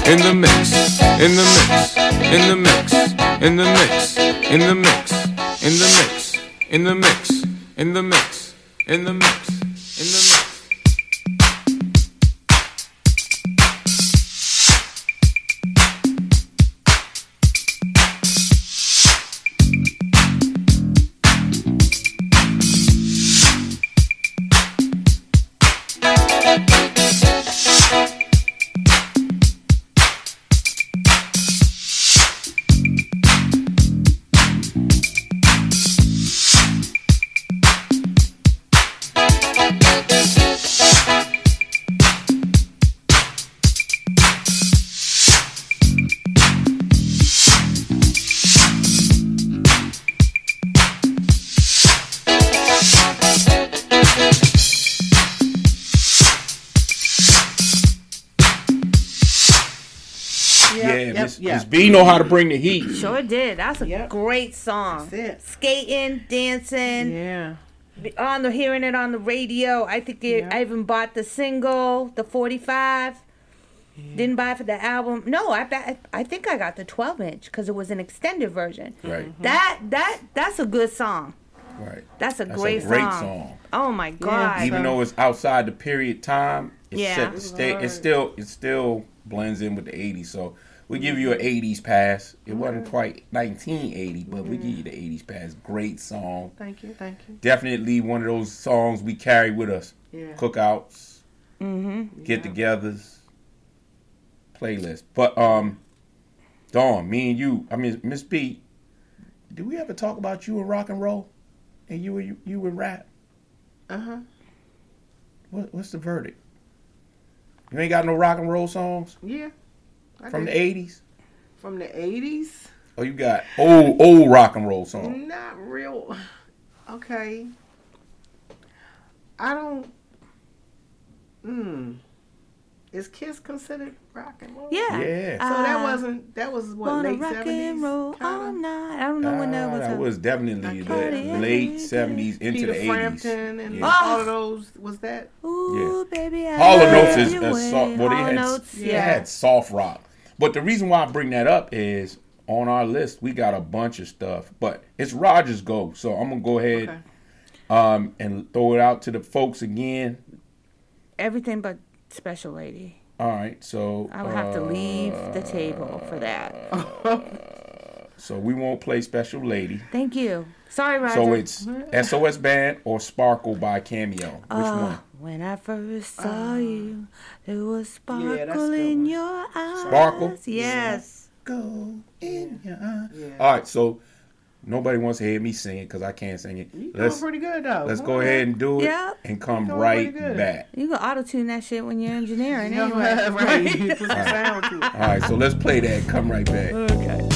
In the mix. In the mix. In the mix. In the mix. In the mix. In the mix. In the mix. In the mix. In the mix. Miss, yeah. Miss B know how to bring the heat. Sure did. That's a Yep. great song. That's it. Skating, dancing, Yeah. on the hearing it on the radio. I think it, Yeah. I even bought the single, the 45. Didn't buy for the album. No, I I think I got the 12 inch because it was an extended version. Right, mm-hmm. That that that's a good song. right. That's a That's great, a great song. song. Oh my god. Even though it's outside the period time, It's Yeah. It, stay, it still it still blends in with the '80s. So we give you an '80s pass. It wasn't quite 1980, but we give you the '80s pass. Great song. Thank you, thank you. Definitely one of those songs we carry with us. Yeah. Cookouts, Mm-hmm. get-togethers, playlist. But um, Dawn, me and you, I mean Miss B, did we ever talk about you and rock and roll, and you and you and rap? Uh huh. What, what's the verdict? You ain't got no rock and roll songs Yeah. I from did. the '80s. From the 80s? Oh, you got old old rock and roll songs. Not real. Okay. I don't. Hmm. Is Kiss considered rock and roll? Yeah. Yeah. So that Uh, wasn't. That was what Wanna late rock seventies. and roll all night. I don't know when that Ah, was. that was definitely the late '70s into Peter the '80s. Frampton and Yeah. all of those. Was that? Ooh, baby, I Hall and Oates is, you is soft. Well, they had, Notes, they yeah. had soft rock. But the reason why I bring that up is on our list we got a bunch of stuff. But it's Rogers go, so I'm gonna go ahead Okay. um, and throw it out to the folks again. Everything but Special Lady. All right, so I would have to leave the uh, table for that. So we won't play Special Lady. Thank you. Sorry, Roger. So it's SOS Band or Sparkle by Cameo. Which Uh, one? When I first saw ah. you, there was sparkle Yeah, that's a good in your eyes. Sparkle? Yes. Go in your eyes. Yeah. All right, so nobody wants to hear me sing it because I can't sing it. You Let's doing pretty good though. let's go ahead and do it Yep. and come right back. You can auto tune that shit when you're engineering anyway. right. You Put some sound to it. All right, so let's play that. Come right back. Okay.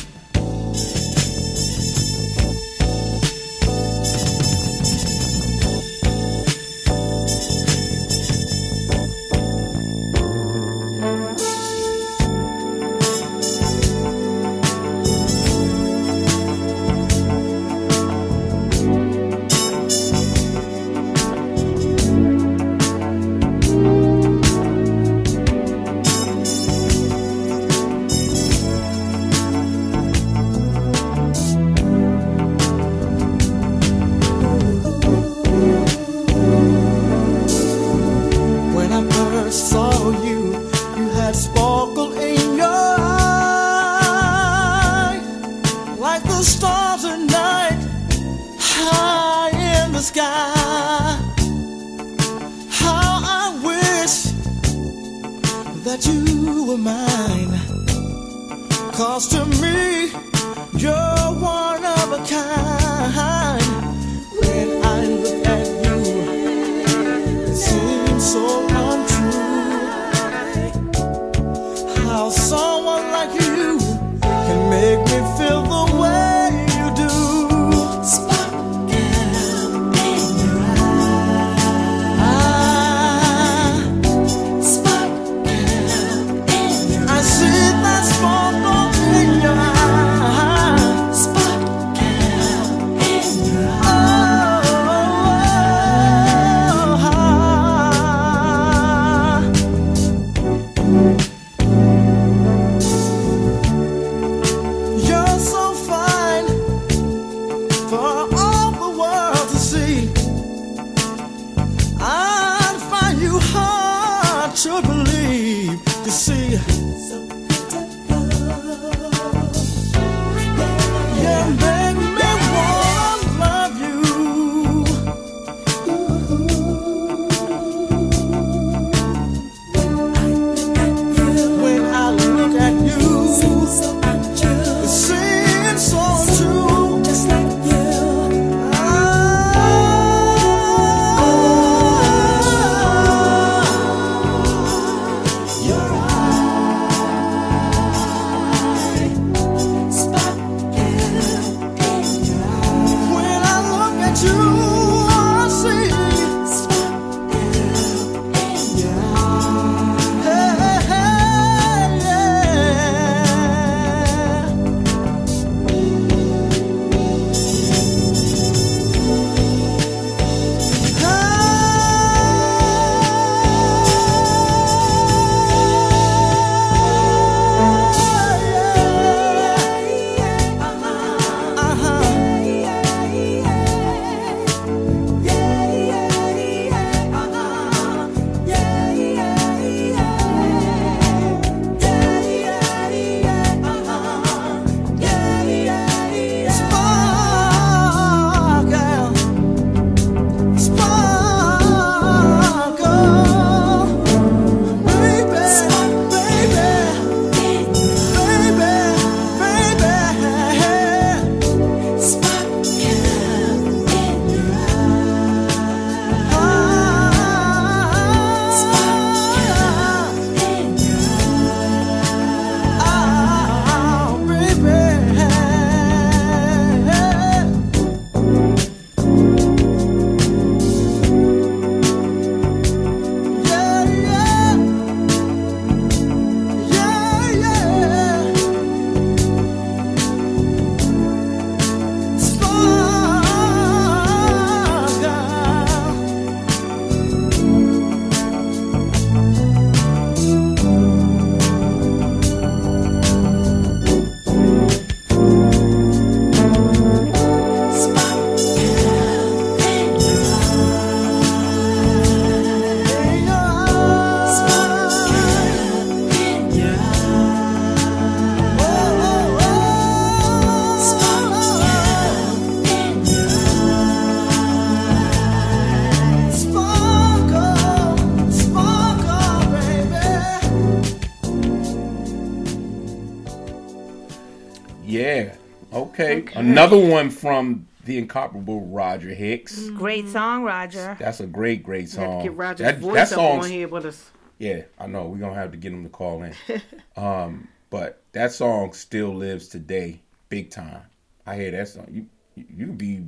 Another one from the incomparable Roger Hicks. Great song, Roger. That's a great, great song. get Roger's that, voice that up on here with us. Yeah, I know. We're gonna have to get him to call in. um, but that song still lives today, big time. I hear that song. You you be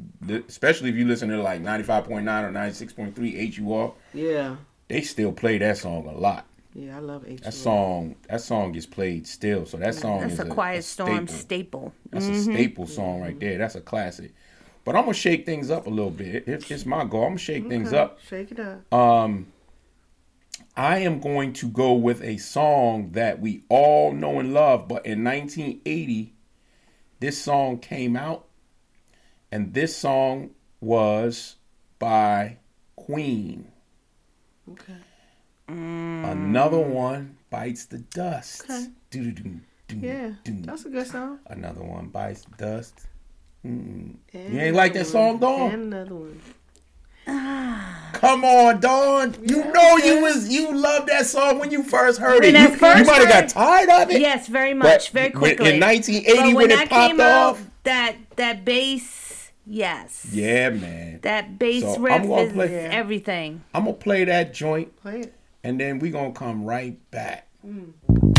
especially if you listen to like ninety five point nine or ninety six point three HUR. Yeah. They still play that song a lot. Yeah, I love H. That song that song gets played still. So that song That's is a Quiet Storm staple. staple. That's Mhm. a staple song right there. That's a classic. But I'm gonna shake things up a little bit. It, it's my goal. I'm gonna shake things up. Shake it up. Um, I am going to go with a song that we all know and love, but in 1980, this song came out, and this song was by Queen. Okay. Another one bites the dust. Okay. Doo-doo-doo, Yeah, doo. that's a good song. Another one bites the dust. Mm. You ain't like that song, Dawn? And another one. Come on, Dawn. You know you was you loved that song when you first heard When it. You, first you might have got tired of it. Yes, very But much, very quickly. in 1980 But when it popped came out, off- that that bass, yes, Yeah, man. that bass So, riff is play- everything. I'm gonna play that joint, Play it. And then we're gonna come right back. Let's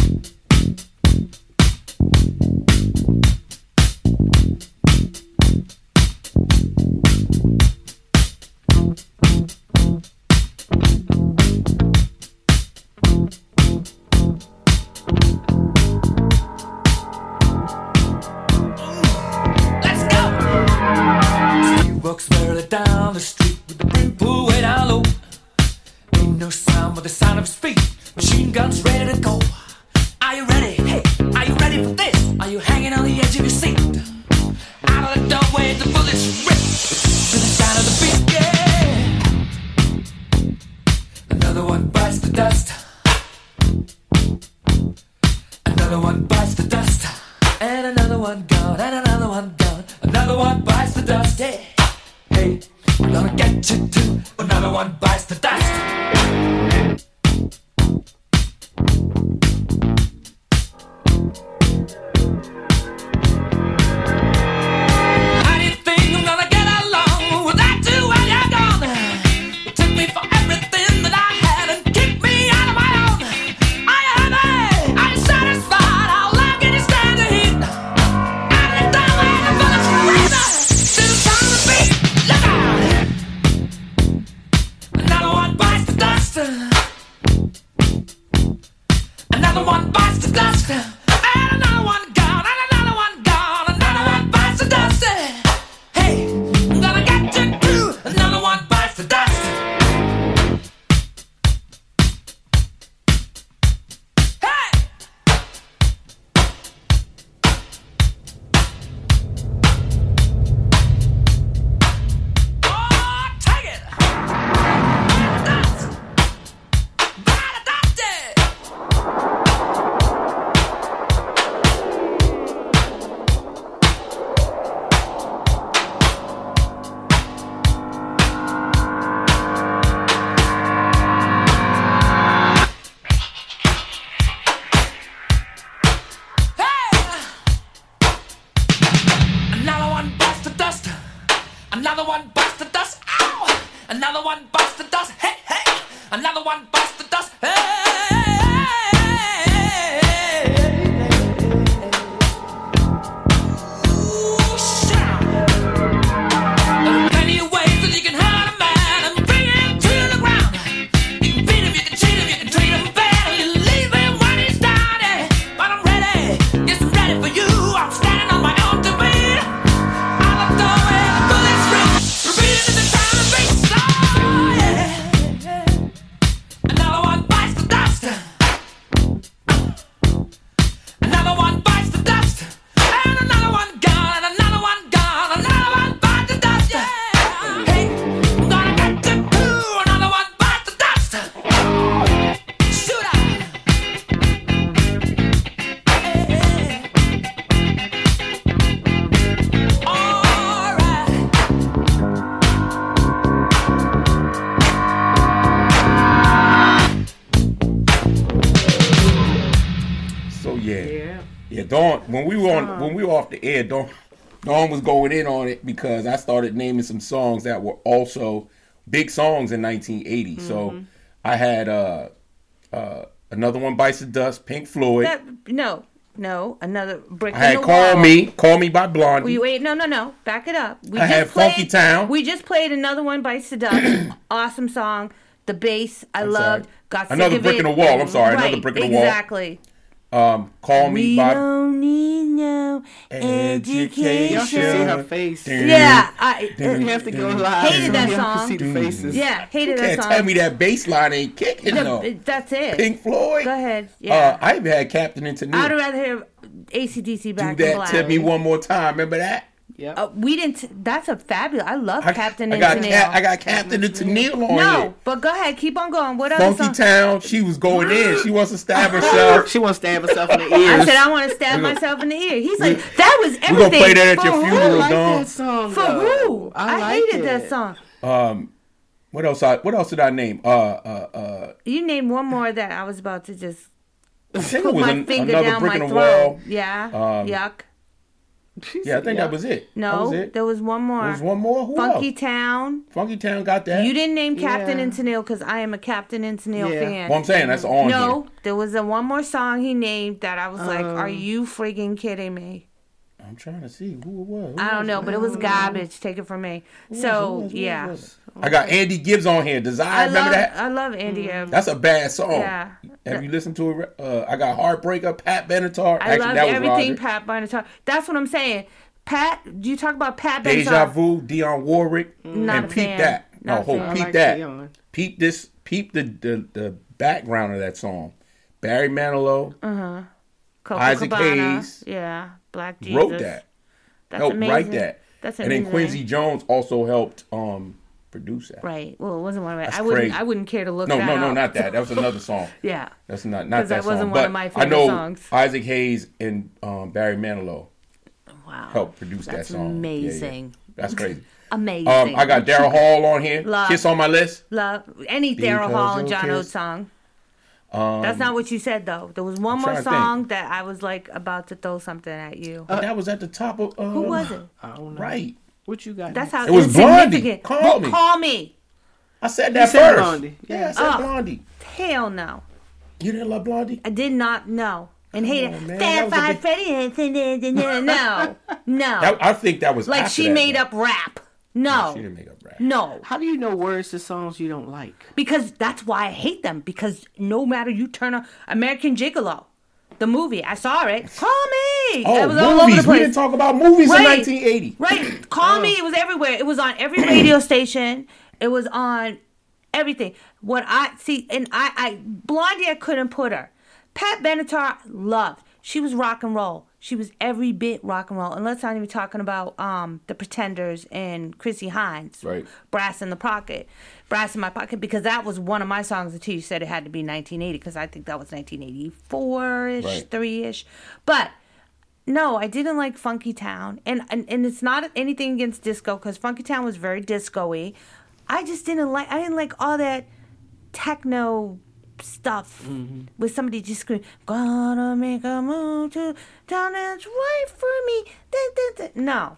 Another one bites the dust. Ow! Another one bites the dust. Hey, hey! Another one bites the dust. Hey! Air, Dawn, Dawn was going in on it because I started naming some songs that were also big songs in 1980. Mm-hmm. So I had uh, uh, another one, Bites the Dust, Pink Floyd. That, no, no, another brick in the floor. I had Call wall. Me, Call Me by Blondie. We wait, no, no, no. Back it up. We I had Funky Town. We just played another one by Seduct. awesome song. The bass I I'm loved. sorry. Got Another sick of brick in the wall. I'm sorry, another brick in the wall. Exactly. Um, Call Me We by don't need no education. Y'all should see her face. Yeah, I uh, You have to go live. Hated so that y'all can song. see the faces. yeah, hated Can't that song. tell me that bass line ain't kicking The- though. that's it. Pink Floyd. Go ahead. Uh, I even had Captain into New. I'd New. rather hear ACDC back in that black. to me one more time. Remember that? Yep. Uh, we didn't. That's a fabulous. I love I, Captain I got and Cap, I got Captain and Tennille on No, here. but go ahead. Keep on going. What else? Funky? Town. She was going in. She wants to stab herself. She wants to stab herself in the ear. I said I want to stab myself in the ear. He's like, that was everything. We're gonna play that at For your who? funeral, I like Dawn. that song. For who? I, I, like hated it. that song. Um, what else? I what else did I name? Uh, uh, uh. You named one more that I was about to just I think it put my an, finger down my throat. wall. Yeah. Um, Yuck. She Yeah, I think yeah. that was it. that No, was it. there was one more. There was one more. Who Funky else? Town. Funky Town got that. You didn't name Captain Yeah. and Tennille because I am a Captain and Tennille Yeah. fan. Well, I'm saying that's on no, here. there was a one more song he named that I was like, "Are Um, you friggin' kidding me?" I'm trying to see who it was. Who I don't was know, it? but it was garbage. Take it from me. Who was it? Who So was it? Yeah, was? I got Andy Gibbs on here. Desire. I remember love that? I love Andy. Gibbs. That's a bad song. Yeah. Have you listened to it? Uh, I got Heartbreaker, Pat Benatar. I Actually, love that everything Roger. Pat Benatar. That's what I'm saying. Pat, do you talk about Pat Benatar. Deja Benatar? Vu, Dionne Warwick, Not and a peep fan. that. Not No, a hold, fan. Peep like that. Dion. Peep this. Peep the, the the background of that song. Barry Manilow Uh huh. Isaac Cabana. Hayes Yeah, Black Jesus. wrote that. That's helped amazing. write that. That's and then Quincy Jones also helped um produce that. Right. Well, it wasn't one of my. That's I wouldn't. crazy. I wouldn't care to look. No, that no, no, up. not that. That was another song. Yeah. That's not not that, that wasn't song. one but of my favorite I know songs. Isaac Hayes and um, Barry Manilow Wow. helped produce That's that song. Yeah, yeah. amazing. That's crazy. Amazing. Um, I got Daryl Hall on here. Love. Kiss on my list. Love any Daryl Hall and John. Oates song. Um, That's not what you said though. There was one I'm more song that I was like about to throw something at you. but that was at the top of. Uh, Who was it? I don't know. Right. What you got? That's next? how It was Blondie. Call Well, me. Call me. I said that said first. Blondie. Yeah, I said Oh. Blondie. Hell no. You didn't love Blondie? I did not know. And hate on, it. Fab That Five Freddy. No. No. That, I think that was like after she that, made though. up rap. She No. didn't make up rap. No. How do you know words to songs you don't like? Because that's why I hate them. Because no matter you turn on American Gigolo, the movie, I saw it. Call me. Oh, it was all over the movies. We didn't talk about movies in 1980. Right. Call uh. me. It was everywhere. It was on every radio station. It was on everything. What I see, and I, I Blondie, I couldn't put her. Pat Benatar loved. She was rock and roll. She was every bit rock and roll. And let's not even talking about um the Pretenders and Chrissie Hynde. Right. Brass in the pocket, brass in my pocket, because that was one of my songs until you said it had to be 1980, because I think that was 1984 ish, Right. three ish. But no, I didn't like Funky Town, and and, and it's not anything against disco because Funky Town was very disco-y. I just didn't like. I didn't like all that techno stuff with somebody just screaming, "Gonna make a move to down that's right for me." Da, da, da. No,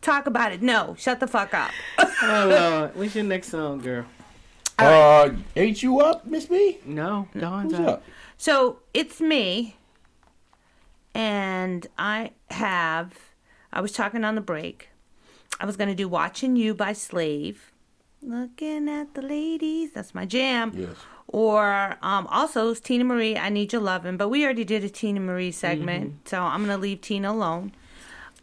talk about it. No, shut the fuck up. Oh Lord, what's your next song, girl? Uh, ain't you up, Miss B? No, Dawn's Who's up. up? So it's me, and I have. I was talking on the break. I was going to do Watching You by Slave. Looking at the ladies. That's my jam. Yes. Or um, also it's Teena Marie, I Need Your Loving. But we already did a Teena Marie segment. So I'm going to leave Tina alone.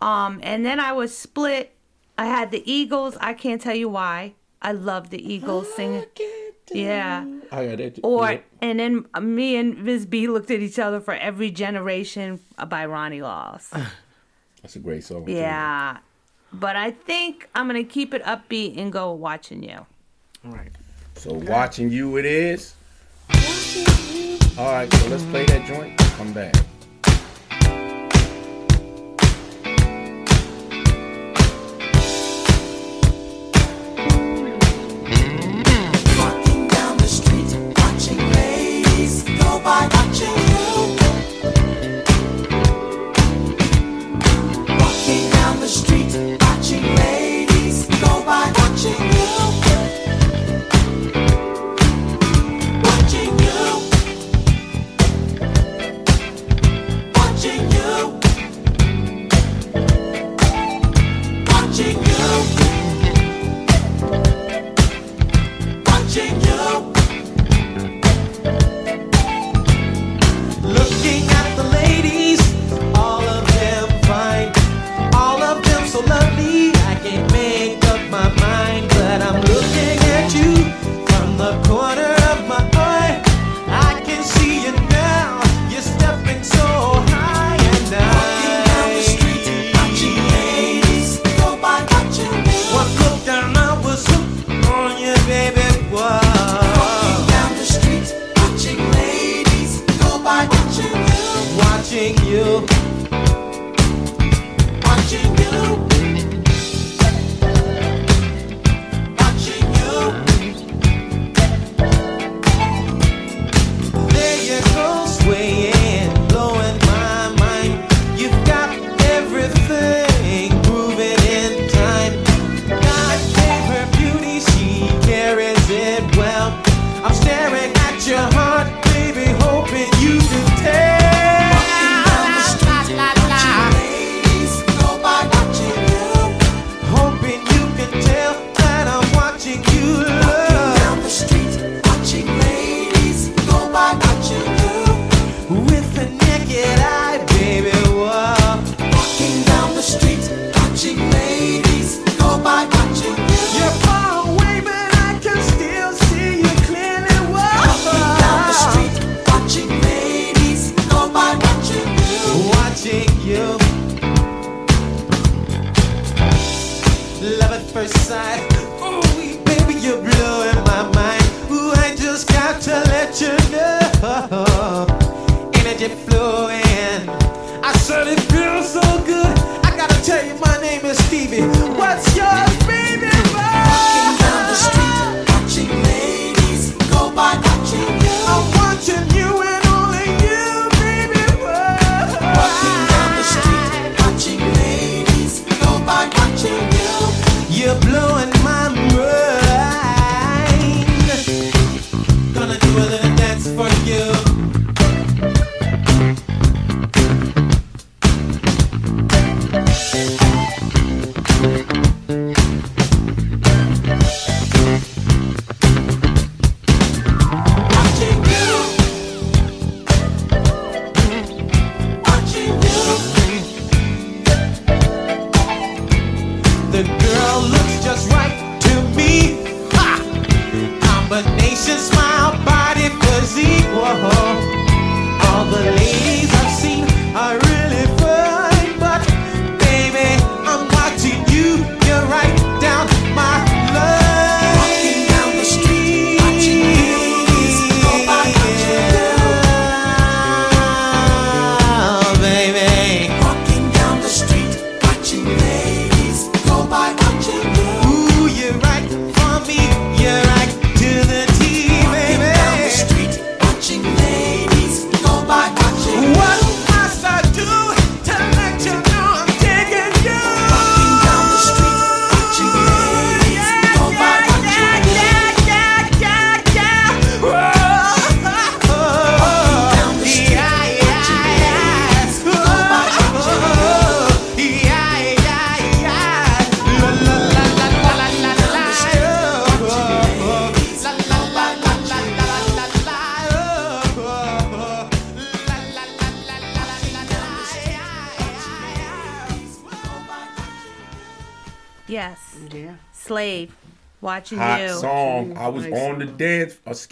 Um, and then I was split. I had the Eagles. I can't tell you why. I love the Eagles singing. Yeah. I got that. Or yeah. and then me and Miss B looked at each other for every generation by Ronnie Laws. That's a great song. too. Yeah. But I think I'm gonna keep it upbeat and go watching you. All right. So watching you it is. All right, so let's play that joint. Come back.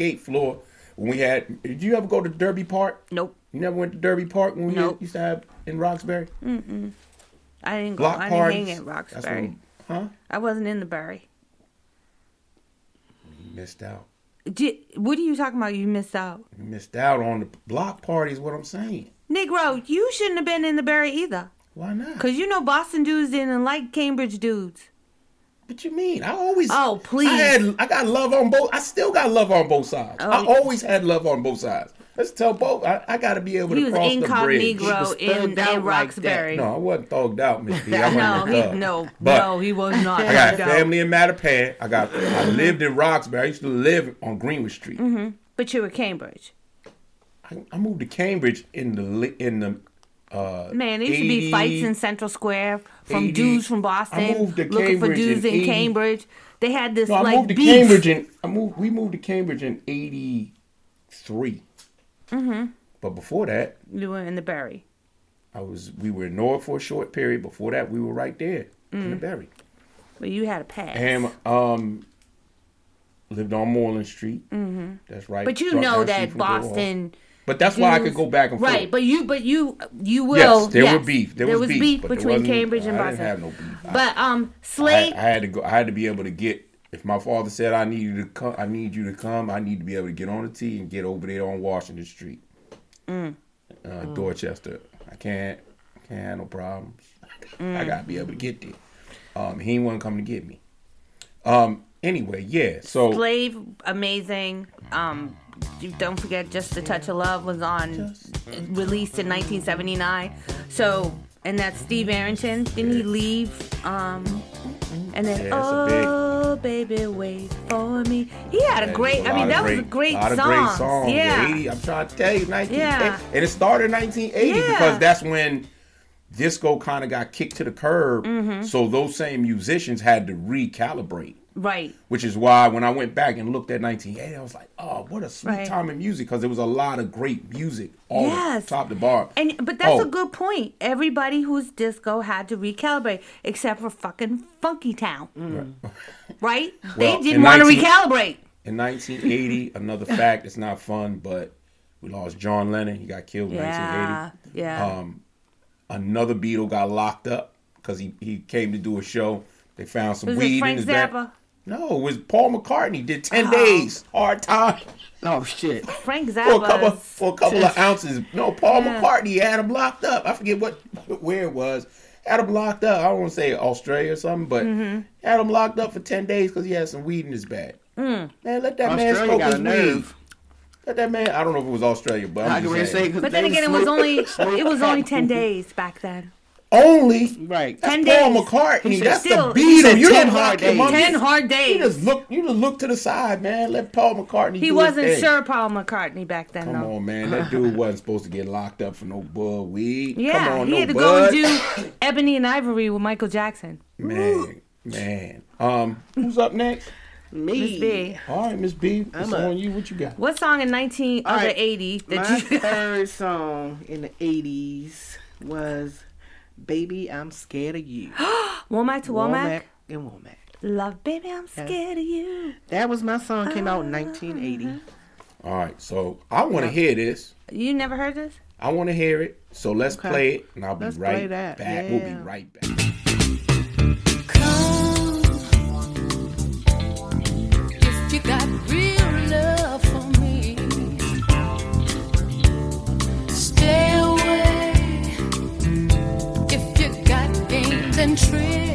Skate floor when we had. Did you ever go to Derby Park? Nope. You never went to Derby Park when we Nope. used to have in Roxbury? Mm. I didn't go. Block I parties. didn't hang at Roxbury. when- huh? I wasn't in the Bury. You missed out. Di- what are you talking about? You missed out. You missed out on the block party. Is what I'm saying. Negro, you shouldn't have been in the Bury either. Why not? Because you know Boston dudes didn't like Cambridge dudes. What you mean? I always. Oh, please. I had. I got love on both. I still got love on both sides. I Oh. always had love on both sides. Let's tell both. I, I got to be able He to was cross the bridge. incognito was in, thugged out like Roxbury. No, I wasn't thugged out, Miss B. I wasn't no, he, no, But no, he was not. I got family in Mattapan. I got. I lived in Roxbury. I used to live on Greenwood Street. Mm-hmm. But you were Cambridge. I, I moved to Cambridge in the in the. Uh, Man, there used to be fights in Central Square from 80 dudes from Boston I moved to looking for dudes in in Cambridge. They had this No, I like moved to beef. Cambridge in. I moved. We moved to Cambridge in '83. Mm-hmm. But before that, You were in the Bury. I was. We were in North for a short period. Before that, we were right there in Mm. the Bury. But you had a pass. And um, lived on Moreland Street. Mm-hmm. That's right. but you know that from Grove Hall. Boston. But that's why I could go back and forth. Right, but you, but you, you will. yes, there yes, were beef. There, was, beef, but there between Cambridge and I Boston. didn't have no beef. But um, I, Slade. I had to go. I had to be able to get. If my father said I need you to come, I need you to come. I need to be able to get on the T and get over there on Washington Street, Mm. uh, Dorchester. I can't. I can't have no problems. Mm. I gotta be able to get there. Um, he ain't want to come to get me. Um. Anyway, yeah. So Slave, amazing. Um, don't forget, Just a Touch of Love was on, released in 1979. So, and that's Steve Arrington. Didn't he leave? Um, and then Yeah, it's big- Oh, baby, wait for me. He had a great. there's I mean, that of was a great lot song. of great songs. Yeah. 80, I'm trying to tell you, 1980. Yeah. And it started in 1980 Yeah. because that's when disco kind of got kicked to the curb. Mm-hmm. So those same musicians had to recalibrate. Right. Which is why when I went back and looked at 1980, I was like, oh, what a sweet Right. time in music because there was a lot of great music all Yes. top to bar. And but that's Oh, a good point. Everybody who's disco had to recalibrate, except for fucking Funky Town, right? Well, they didn't want to recalibrate. In 1980, another fact, it's not fun, but we lost John Lennon. He got killed in Yeah, 1980. yeah. Um, another Beatle got locked up because he, he came to do a show. They found some Was weed in his back. Zappa? No, it was Paul McCartney. Did 10 Oh. days. Hard time. Oh shit. Frank For a couple, Zappa. for a couple of ounces. No, Paul Yeah. McCartney had him locked up. I forget what where it was. Had him locked up. I don't want to say Australia or something, but Mm-hmm. had him locked up for 10 days because he had some weed in his bag. Mm. Man, let that man Australia smoke his a weed. Let that man. I don't know if it was Australia, but I'm I just can saying. say, 'cause But then again, it was only it was only ten days back then. Only. Right. That's 10 Paul days. McCartney. That's still- the he Beatles. said You 10 don't hard lock him days. Ten You hard You just look. You just look to the side, man. Let Paul McCartney. He do wasn't his sure Paul McCartney back then, Come though. on, man. That dude wasn't supposed to get locked up for no bud weed. Yeah, Come on, he no had to bud. go and do Ebony and Ivory with Michael Jackson. Man, man. Um, who's up next? Me. Miss B. All right, Miss B. It's I'm up. on you. What you got? What song in nineteen All other right. eighty that My you? third song in the '80s was "Baby, I'm Scared of You." Womack to Womack. and Womack. Love, baby, I'm scared of you. That was my song. Came out in uh-huh. 1980. All right, so I want to hear this. You never heard this? I want to hear it. So let's Okay. play it, and I'll be Let's right play that, back. We'll be right back. Come If you got games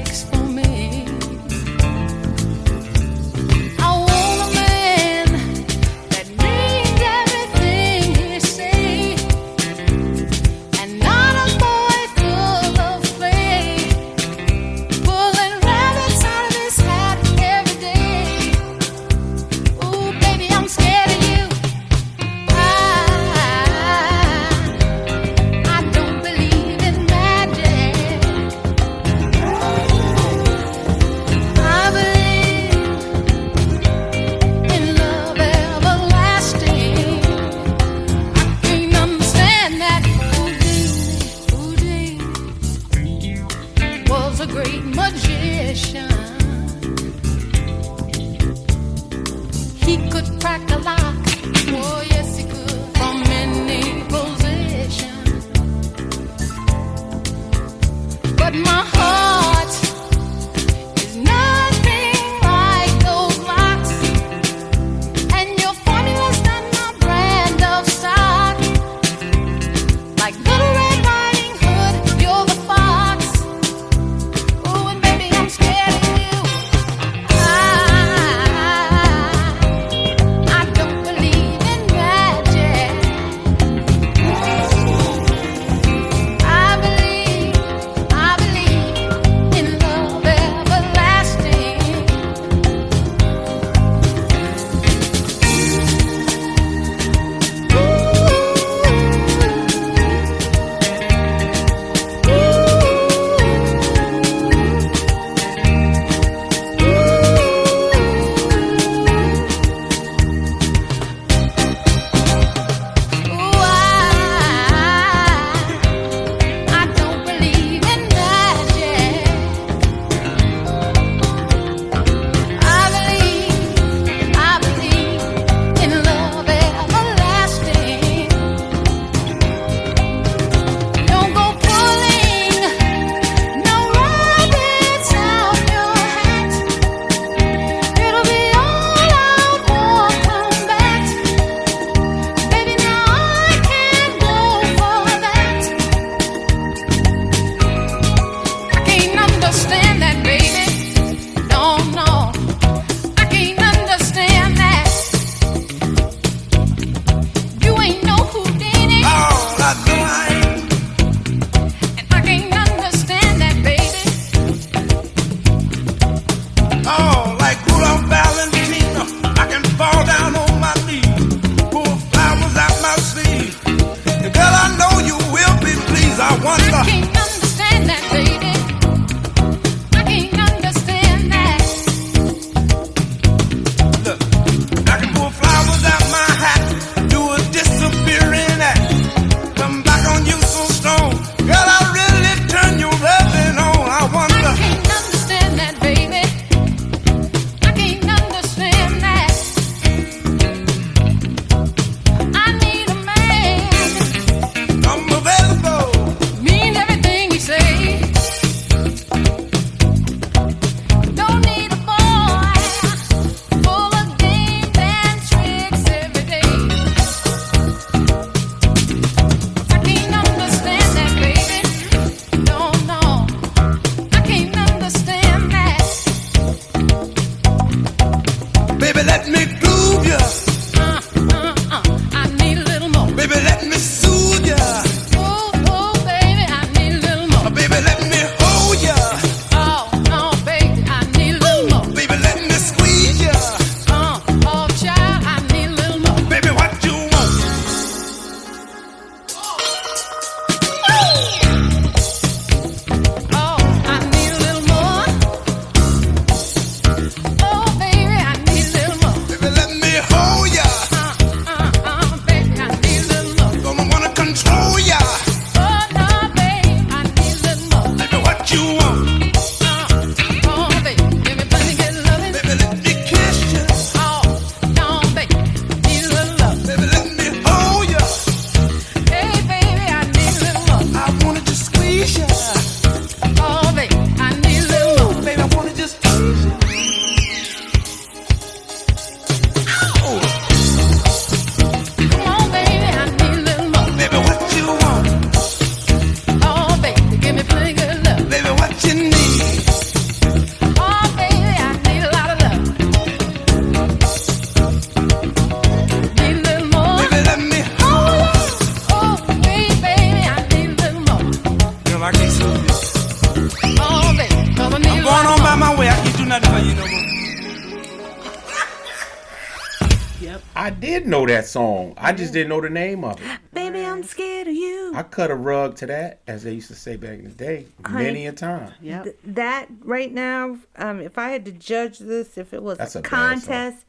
that song. I just didn't know the name of it. Baby, I'm scared of you. I cut a rug to that, as they used to say back in the day, many a time. Yeah. That right now, um, if I had to judge this, if it was a, a contest,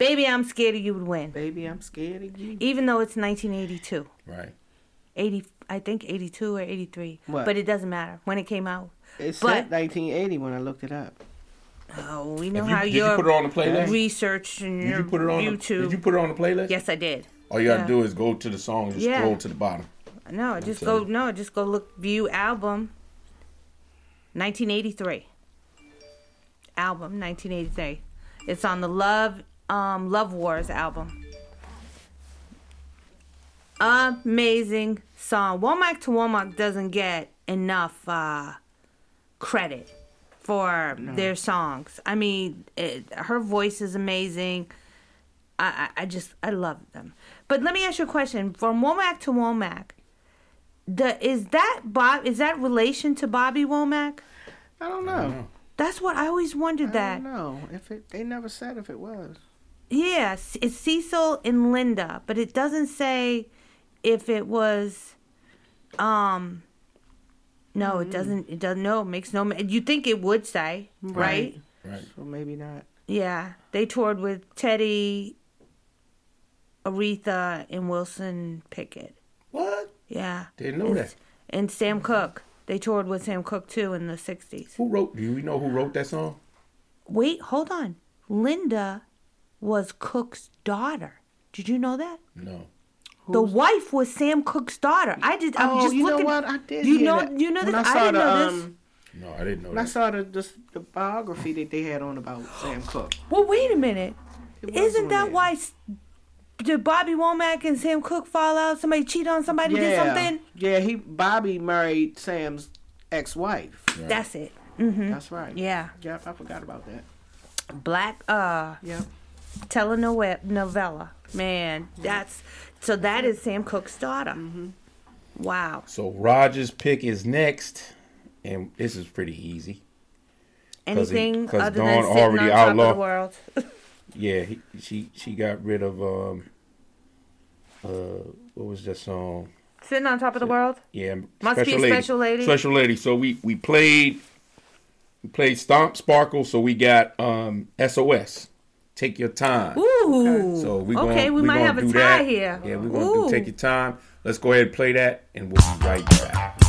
Baby, I'm scared of you would win. Baby, I'm scared of you. Even though it's 1982. Right. 80, I think 82 or 83. What? But it doesn't matter when it came out. It said but, 1980 when I looked it up. Oh, we know you- how did you put it on the playlist? research and Did your you put it on? The, YouTube. did you put it on the playlist? yes, I did. All you gotta Yeah. do is go to the song and just Yeah. scroll to the bottom. No, just tell go. No, just go look. View album. 1983. Album 1983. It's on the Love um Love Wars album. Amazing song. Womack to Womack doesn't get enough uh, credit for their songs. I mean, it, her voice is amazing. I, I I just I love them. But let me ask you a question: From Womack to Womack, the is that Bob? Is that relation to Bobby Womack? I don't know. That's what I always wondered. I That don't know if it. They never said if it was. yes, it's Cecil and Linda, but it doesn't say if it was. Um. No, Mm. it doesn't. It doesn't. No, it makes no. You think it would say right? Right. So maybe not. Yeah, they toured with Teddy, Aretha, and Wilson Pickett. What? Yeah. Didn't know and, that. And Sam Cooke. They toured with Sam Cooke too in the 60s. Who wrote? Do you know who wrote that song? Wait, hold on. Linda was Cooke's daughter. Did you know that? No. The wife was Sam Cooke's daughter. I did. I was oh, just you looking. know what? I did. You hear know. that. You know this. I I, didn't the, know this. um, No, I didn't know When I saw the, the the biography that they had on about Sam Cooke. Well, wait a minute. Isn't that there. why? Did Bobby Womack and Sam Cooke fall out? Somebody cheat on somebody? Did something? yeah. He Bobby married Sam's ex-wife. That's it. Mm-hmm. That's right. Yeah. Yep, I forgot about that. Black uh Yep. telenovela novella. Man, that's so that is Sam Cooke's daughter. Wow. So Roger's pick is next, and this is pretty easy. 'Cause he- Anything 'cause other Dawn than sitting already on top outlawed- of the world. Yeah, he, she she got rid of um uh what was that song? sitting on top of the world. Yeah, Must be a special lady. Special lady. So we we played we played Stomp Sparkle. So we got um SOS. Take your time. Ooh. So we okay, gonna, we, might have a tie that. here. Yeah, we're gonna do take your time. Let's go ahead and play that, and we'll be right back.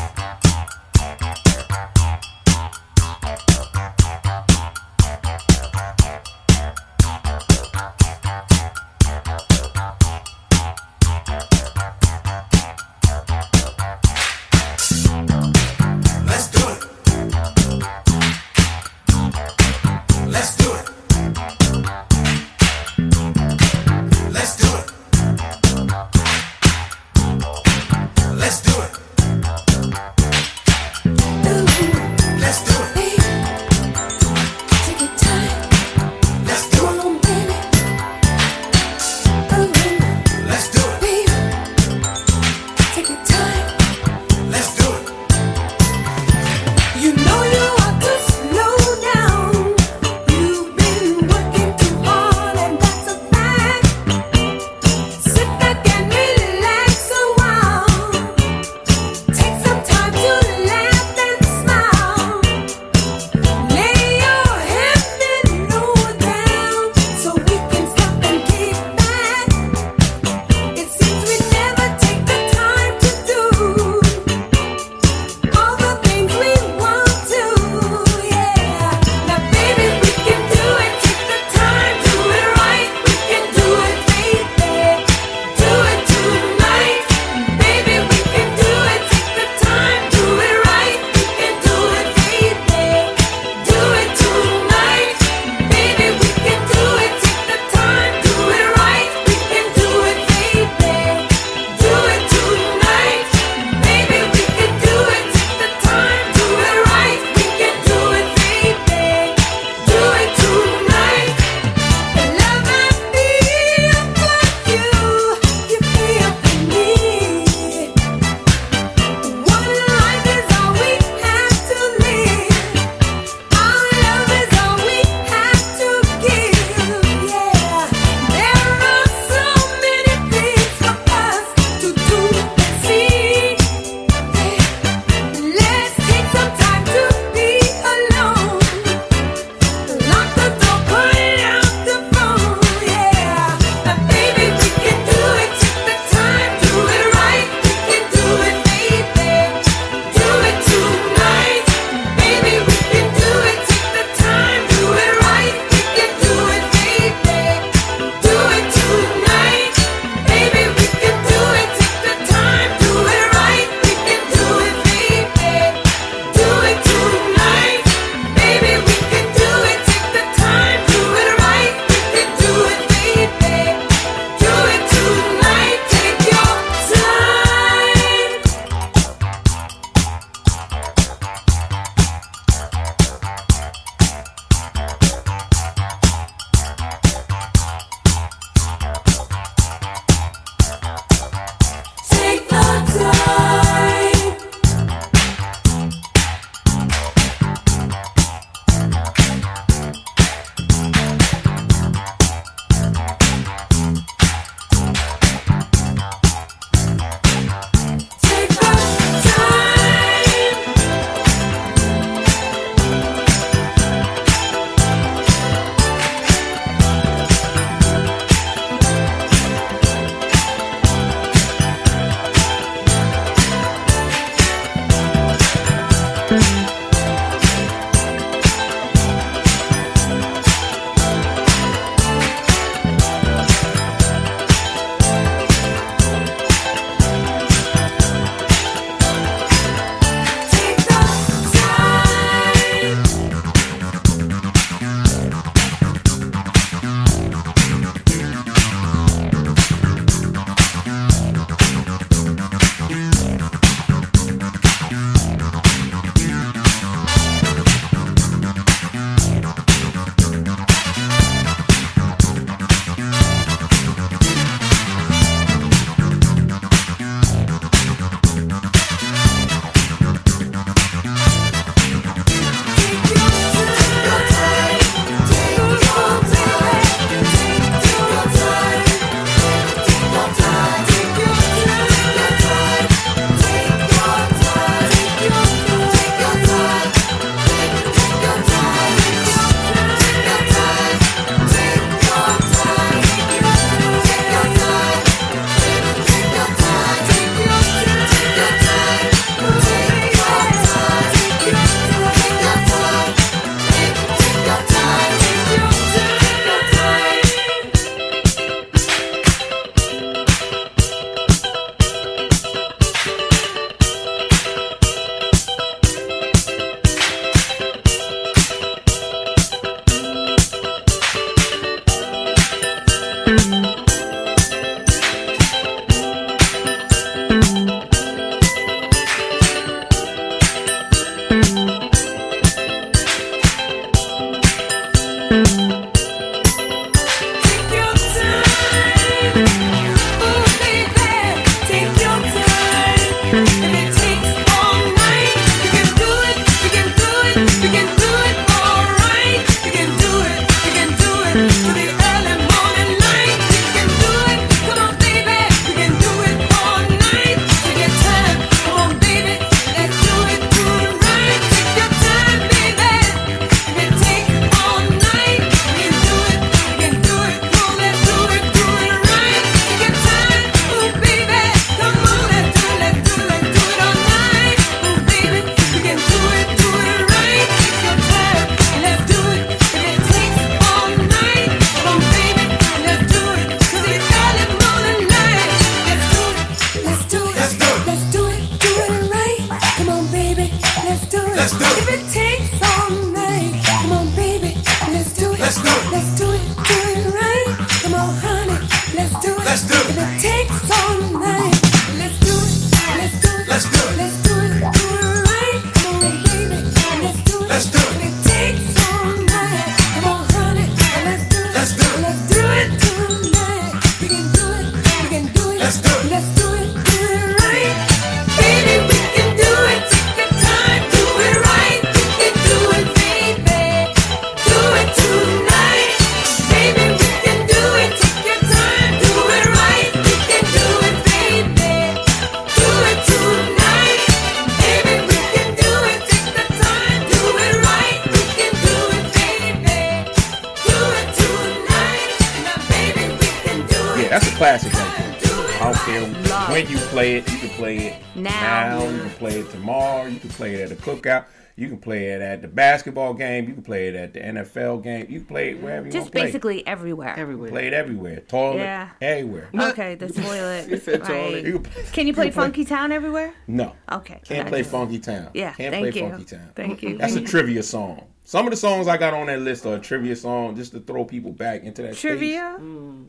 Basketball game. You can play it at the NFL game. You can play it wherever you Just want to play. basically everywhere. Everywhere. Play it everywhere. Toilet, Yeah. everywhere. Okay, the toilet. You said right. toilet. You Can you play can play- Funky Town everywhere? No. Okay. Can't play just- Funky Town. Yeah, Can't thank play you. Funky Town. Thank you. That's a trivia song. Some of the songs I got on that list are a trivia song just to throw people back into that space. Trivia?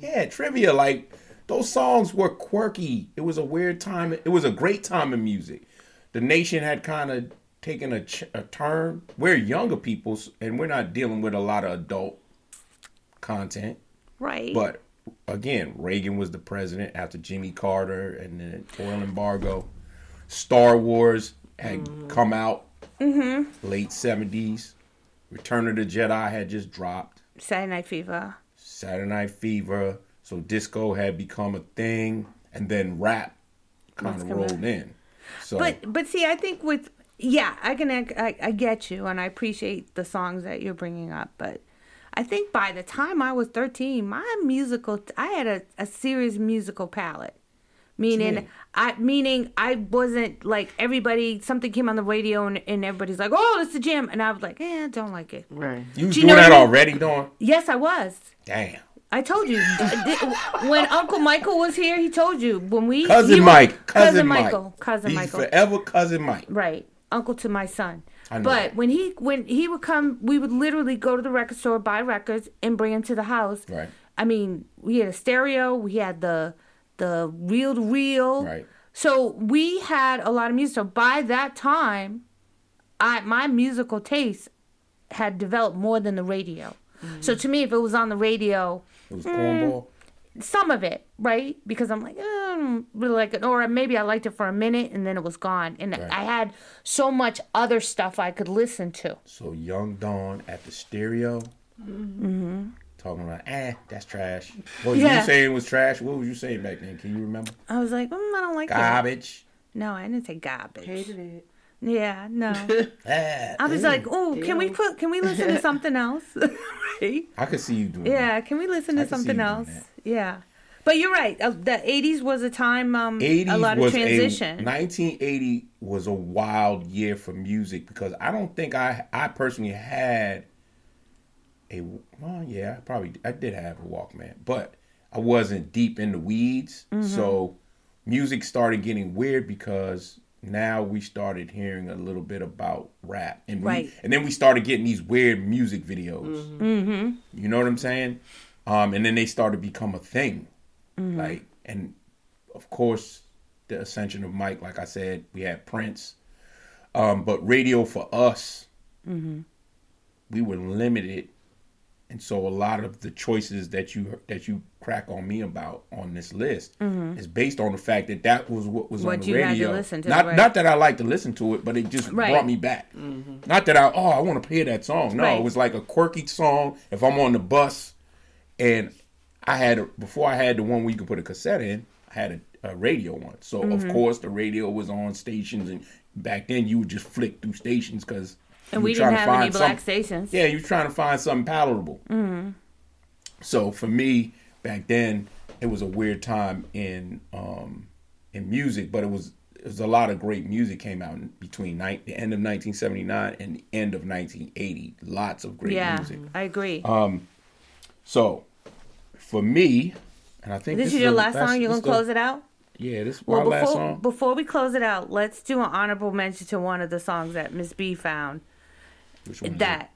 Yeah, trivia. Like those songs were quirky. It was a weird time. It was a great time in music. The nation had kind of taken a, ch- a turn. We're younger people, and we're not dealing with a lot of adult content. Right. But again, Reagan was the president after Jimmy Carter and the oil embargo. Star Wars had mm. come out mm-hmm. late 70s. Return of the Jedi had just dropped. Saturday Night Fever. Saturday Night Fever. So disco had become a thing, and then rap kind of rolled in. So But but see, I think with yeah, I can I, I get you, and I appreciate the songs that you're bringing up, but. I think by the time I was 13, my musical I had a, a serious musical palette. Meaning mean? I meaning I wasn't like everybody something came on the radio and, and everybody's like, Oh, it's the gym and I was like, Eh, don't like it. Right. you was Do you doing know that what I mean? already, Dawn? Yes, I was. Damn. I told you D- d- when Uncle Michael was here. He told you when we Cousin he was- Mike. Cousin, Mike. Michael, cousin He's Michael, forever cousin Mike. right? Uncle to my son. But when he when he would come, we would literally go to the record store, buy records, and bring them to the house. Right. I mean, we had a stereo. We had the the reel to reel. Right. So we had a lot of music. So by that time, I my musical taste had developed more than the radio. So to me, if it was on the radio, It was Mm. Cornball. some of it, right? Because I'm like, eh, I don't really like it, or maybe I liked it for a minute and then it was gone, and Right. I had so much other stuff I could listen to. So young Dawn at the stereo. Talking about, eh, that's trash. What Yeah. you saying was trash? What was you saying back then? Can you remember? I was like, mm, I don't like that. Garbage. No, I didn't say garbage. Hated it. Yeah, no. Ah, I was ew. like, oh, can we put? Can we listen to something else? right? I could see you doing that. Yeah, can we listen to I something you doing else? Yeah. But you're right. Uh, the '80s was a time, um, 80s a lot of transition. A, 1980 was a wild year for music because I don't think I I personally had a well yeah I probably I did have a Walkman but I wasn't deep in the weeds Mm-hmm. so music started getting weird because now we started hearing a little bit about rap and we, and then we started getting these weird music videos Mm-hmm. you know what I'm saying um and then they started to become a thing Mm-hmm. like and of course the ascension of Mike like I said we had Prince um but radio for us Mm-hmm. we were limited and so a lot of the choices that you that you crack on me about on this list is based on the fact that that was what was Mm-hmm. What on the you had to radio listen to, not right. not that I like to listen to it but it just Right. brought me back not that I oh I want to hear that song no Right. it was like a quirky song if I'm on the bus and I had before I had the one where you could put a cassette in. I had a, a radio one, so Mm-hmm. of course the radio was on stations, and back then you would just flick through stations because and we didn't have any black stations. Yeah, you were trying to find something palatable. Mm-hmm. So for me back then, it was a weird time in um, in music, but it was it was a lot of great music came out between ni- the end of 1979 and the end of 1980. Lots of great yeah, music. I agree. So, for me, and I think this, this, is your the last song. You're gonna the- close it out. Yeah, this is Well, my last before song. before we close it out, let's do an honorable mention to one of the songs that Miss B found. Which one That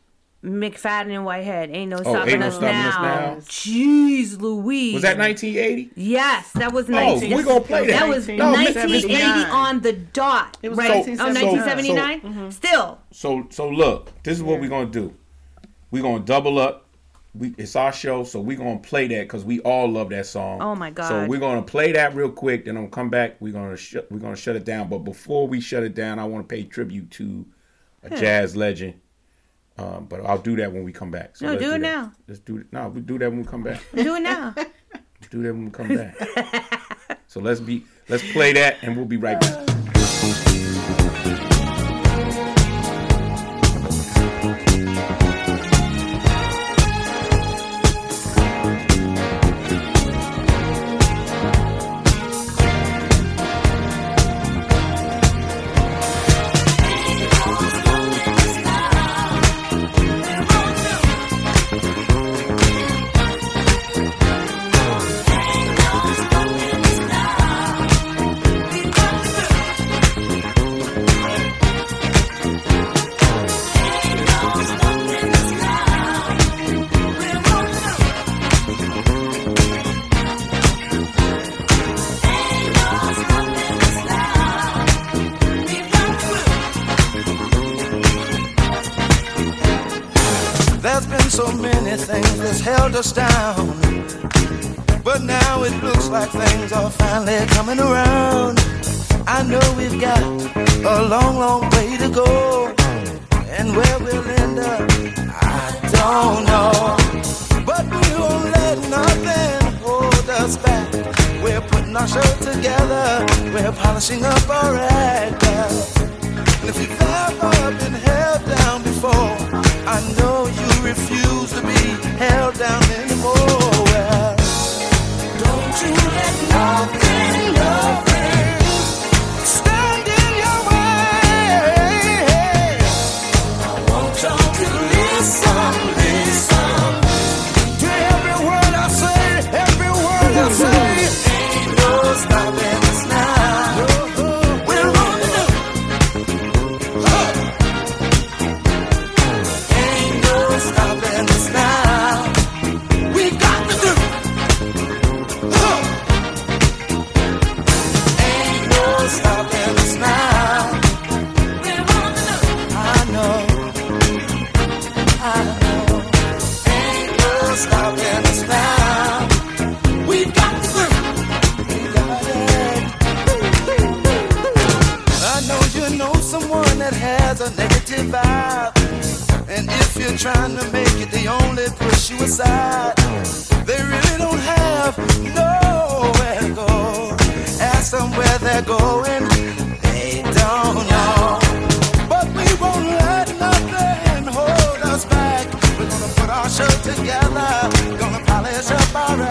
McFadden and Whitehead ain't no Oh, stopping, Ain't No us, Stopping Us now. Now. Jeez, Louise. Was that 1980? Yes, that was Oh, 19. we're gonna play that. That was No, 1980 on the dot. It was right? Oh, so- oh, 1979. 1979. Still, So, so look, this is what we're gonna do. We're gonna double up we it's our show, so we're gonna play that because we all love that song. Oh my god! So we're gonna play that real quick, then I'm gonna come back. We're gonna sh- we're gonna shut it down. But before we shut it down, I want to pay tribute to a jazz legend. Um, but I'll do that when we come back. So no, do, do it that. now. Let's do it. No, we do that when we come back. do it now. do that when we come back. so let's be let's play that, and we'll be right back. understand. a barrel.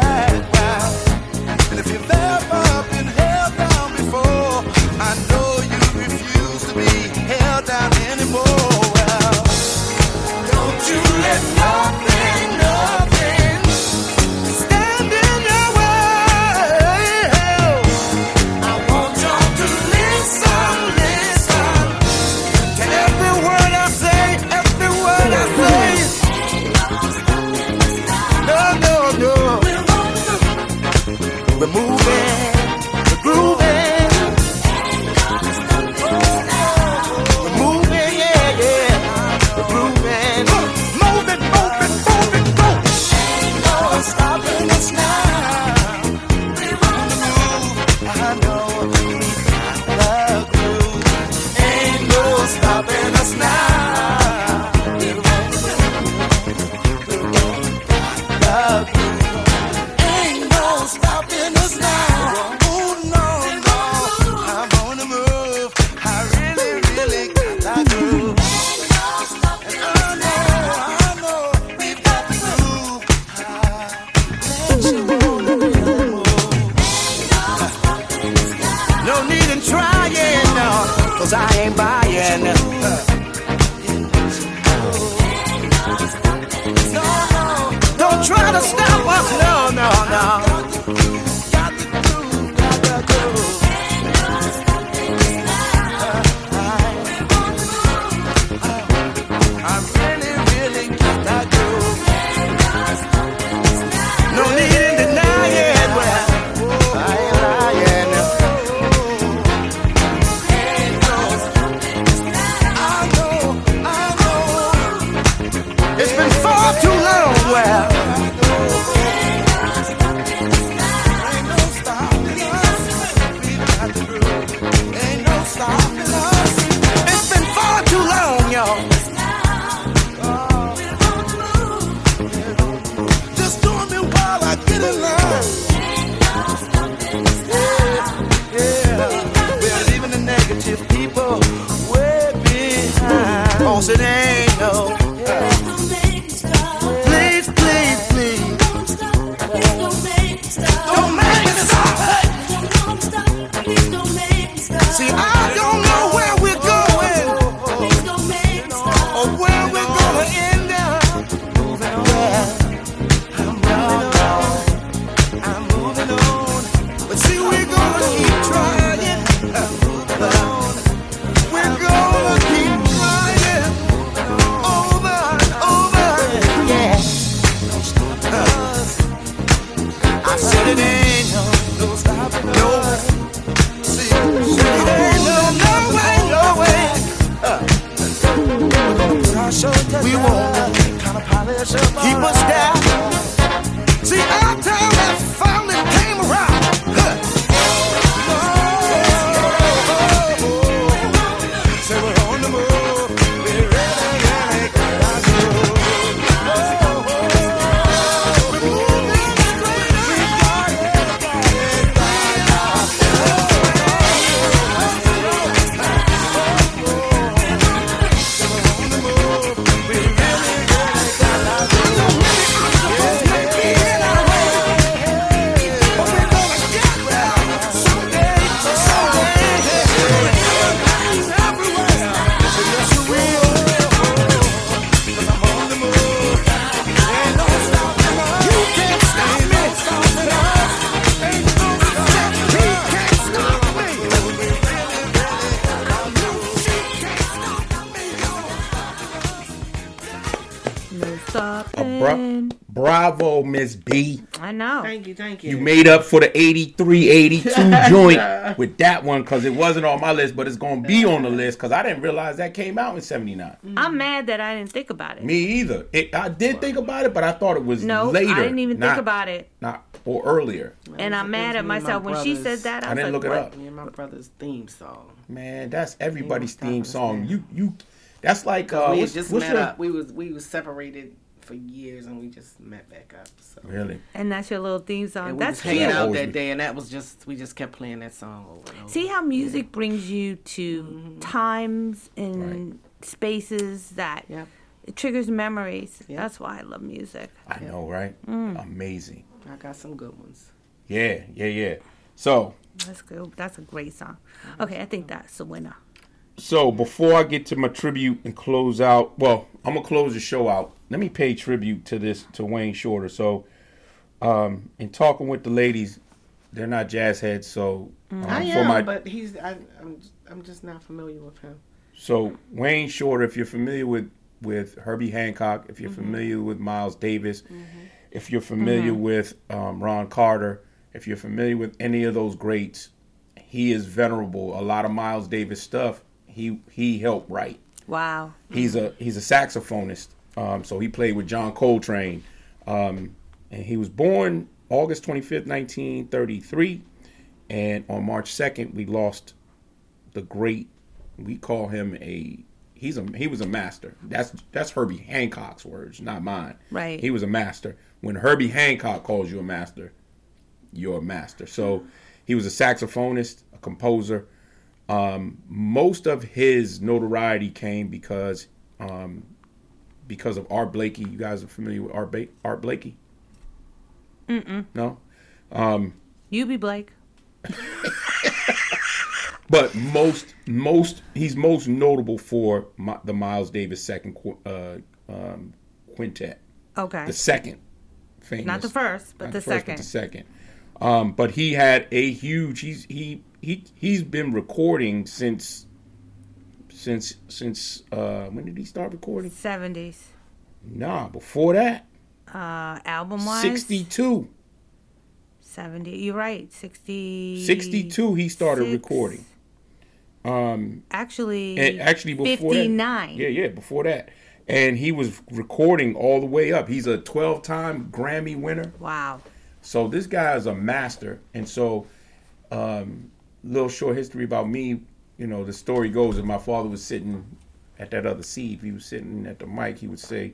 Bra- bravo, Miss B. I know. Thank you, thank you. You made up for the 83 82 joint with that one because it wasn't on my list, but it's going to be on the list because I didn't realize that came out in 79. I'm mad that I didn't think about it. Me either. It, I did think about it, but I thought it was no, later. I didn't even not- think about it. Not or earlier. And I'm mad at me and my myself when she said that. I, I didn't like, look it what? up. Me and my brother's theme song. Man, that's everybody's theme song. You you that's like uh we had what's, just what's met your- up. We was we was separated for years, and we just met back up. So. Really? And that's your little theme song. And we That's was hanging cute. out that day, and that was just we just kept playing that song over and over. See how music brings you to Mm-hmm. times and spaces that Yep. it triggers memories. Yep. That's why I love music. I know, right? Mm. Amazing. I got some good ones. Yeah, yeah, yeah. So That's good. That's a great song. Okay, I think that's a winner. So before I get to my tribute and close out, well, I'm gonna close the show out. Let me pay tribute to this to Wayne Shorter. So, um, in talking with the ladies, they're not jazz heads. So, um, I am, my but he's I, I'm I'm just not familiar with him. so Wayne Shorter, if you're familiar with with Herbie Hancock, if you're Mm-hmm. familiar with Miles Davis, if you're familiar with um, Ron Carter, if you're familiar with any of those greats, he is venerable. A lot of Miles Davis stuff he he helped write. Wow. He's a he's a saxophonist. Um, so he played with John Coltrane, um, and he was born August twenty fifth, nineteen thirty three, and on March second we lost the great. We call him a he's a he was a master. That's that's Herbie Hancock's words, not mine. Right. He was a master. When Herbie Hancock calls you a master, you're a master. So he was a saxophonist, a composer. Um, most of his notoriety came because um, because of Art Blakey. You guys are familiar with Art, ba- Art Blakey? Mm-mm. No, You be Blake. but most most he's most notable for my, the Miles Davis second qu- uh, um, quintet. Okay. The second, famous. Not the first, but Not the first, second. the second. Um, but he had a huge. He's he he he's been recording since since since uh, when did he start recording? 70s. Nah, before that, Uh, album wise? sixty two. 70. You're right. 60. 62 he started Six. recording. Um, Actually, and actually before 59. that, yeah, yeah, before that, and he was recording all the way up. He's a twelve time Grammy winner. Wow. So this guy is a master. And so, um, little short history about me. You know, the story goes that my father was sitting at that other seat. He was sitting at the mic, he would say,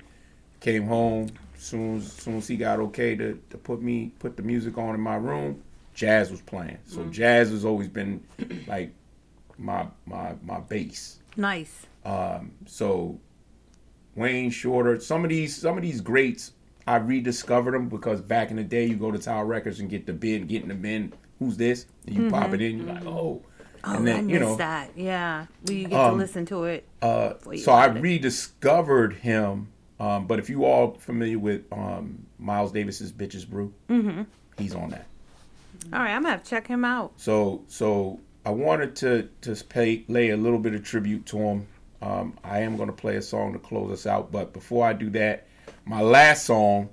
"Came home, soon as soon as he got okay to, to put me put the music on in my room, jazz was playing. So jazz has always been like my my my base. Nice. Um, so Wayne Shorter, some of these some of these greats, I rediscovered them because back in the day, you go to Tower Records and get the bin, getting the bin. Who's this? And you pop it in, you're like, oh, Oh, and I then missed you know, that. Yeah, we get to Um, listen to it. uh, so I it. rediscovered him. Um, but if you all familiar with um, Miles Davis's "Bitches Brew," Mm-hmm. he's on that. All right, I'm gonna have to check him out. So so I wanted to to pay lay a little bit of tribute to him. Um, I am going to play a song to close us out, but before I do that, my last song,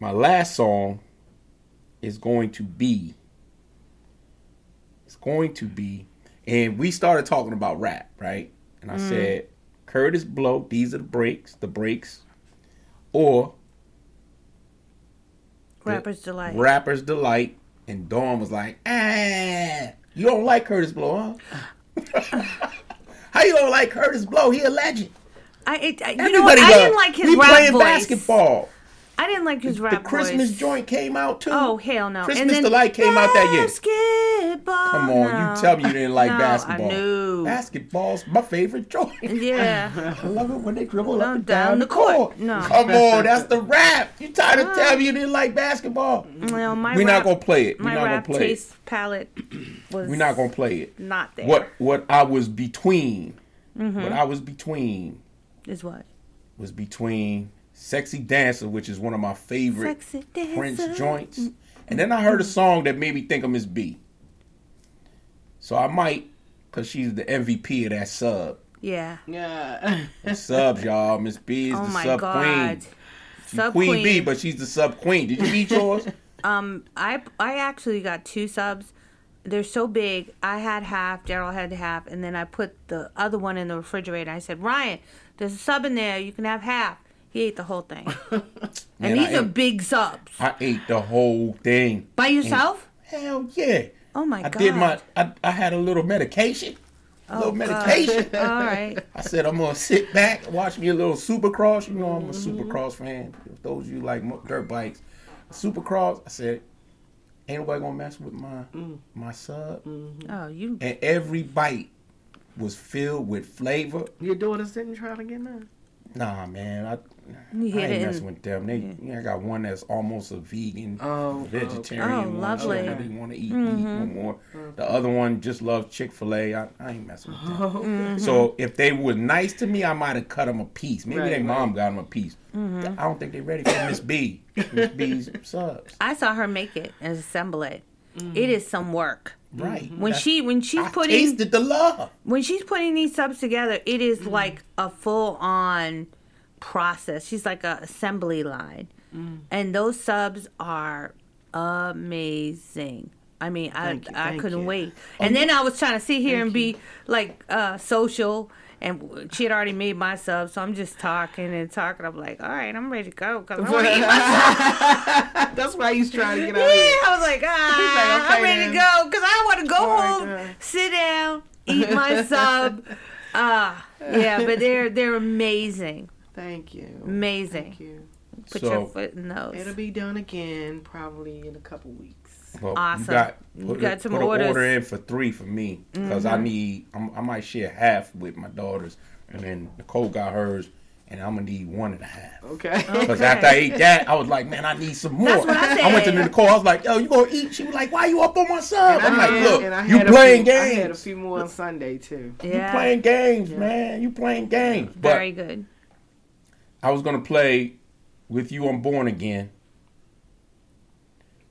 my last song is going to be. Going to be, and we started talking about rap, right? And I said, Kurtis Blow, these are the breaks, the breaks, or Rapper's delight. Rapper's Delight. And Dawn was like, ah, you don't like Kurtis Blow, huh? How you don't like Kurtis Blow? He a legend. I, it, I you know what? I didn't like his we rap playing voice. basketball. I didn't like his The rap Christmas voice. joint came out too. Oh hell no! Christmas and then Delight came out that year. Basketball. Come on, no. you tell me you didn't like No, basketball. I knew. Basketball's my favorite joint. Yeah. I love it when they dribble up and down down, the the court. court. No. Come on, that's the rap. You trying to tell me you didn't like basketball? Well, my We're rap, not gonna play it. We're My not gonna rap play it. taste palette was We're not gonna play it. not there. What what I was between, Mm-hmm. what I was between is what? was between "Sexy Dancer," which is one of my favorite Sexy Prince dancer. joints, and then I heard a song that made me think of Miss B. So I might, cause she's the MVP of that sub. Yeah. Yeah. The subs, y'all. Miss B is Oh the my sub god. queen. She's Sub queen, queen. B, but she's the sub queen. Did you eat yours? Um, I I actually got two subs. They're so big. I had half. Daryl had half, and then I put the other one in the refrigerator. I said, Ryan, there's a sub in there. You can have half. He ate the whole thing, and Man, these I are ate- big subs. I ate the whole thing. By yourself? Hell yeah. Oh my I god. I did my. I, I had a little medication. A little Oh, God. medication. All right. I said I'm gonna sit back, watch me a little Supercross. You know I'm a Mm-hmm. Supercross fan. If those of you like dirt bikes, Supercross. I said, ain't nobody gonna mess with my Mm. my sub. Oh, you. And every bite was filled with flavor. Your daughters didn't try to get none. Nah, man, I, You I ain't messing with them. They, yeah. I got one that's almost a vegan, Oh, vegetarian. Oh, one. lovely. She really want to eat meat no more. The other one just loves Chick Fil A. I, I ain't messing with them. Mm-hmm. So if they were nice to me, I might have cut them a piece. Maybe Right, their right. mom got them a piece. Mm-hmm. I don't think they're ready for Miss B. Miss B's subs. I saw her make it and assemble it. It is some work. Mm-hmm. Right. When she when she's I putting tasted the love. when she's putting these subs together, it is mm. like a full on process. She's like a assembly line, mm. and those subs are amazing. I mean, Thank you, I I thank couldn't you. wait. And then I was trying to sit here and be like uh, social. And she had already made my sub, so I'm just talking and talking. I'm like, all right, I'm ready to go because I want to eat my That's why he's trying to get yeah, out of here. I was like, ah, okay I'm ready to go because I want to go All right, home, sit down, eat my sub. Ah, yeah, but they're they're amazing, Thank you. amazing. Thank you. Put So- your foot in those. It'll be done again probably in a couple weeks. Well, Awesome. You got, You put, got a- some put orders. Mm-hmm. an order in for three for me because I need. I'm, I might share half with my daughters, and then Nicole got hers, and I'm gonna need one and a half. Okay. Because after I ate that, I was like, man, I need some more. That's what I went to. Nicole. I was like, yo, you gonna eat? She was like, why you up on my sub? I'm like, look, and I you had a playing few, I had a few more on Sunday too. Yeah. You playing games, man. You playing games. But very good. I was gonna play with you on Born Again,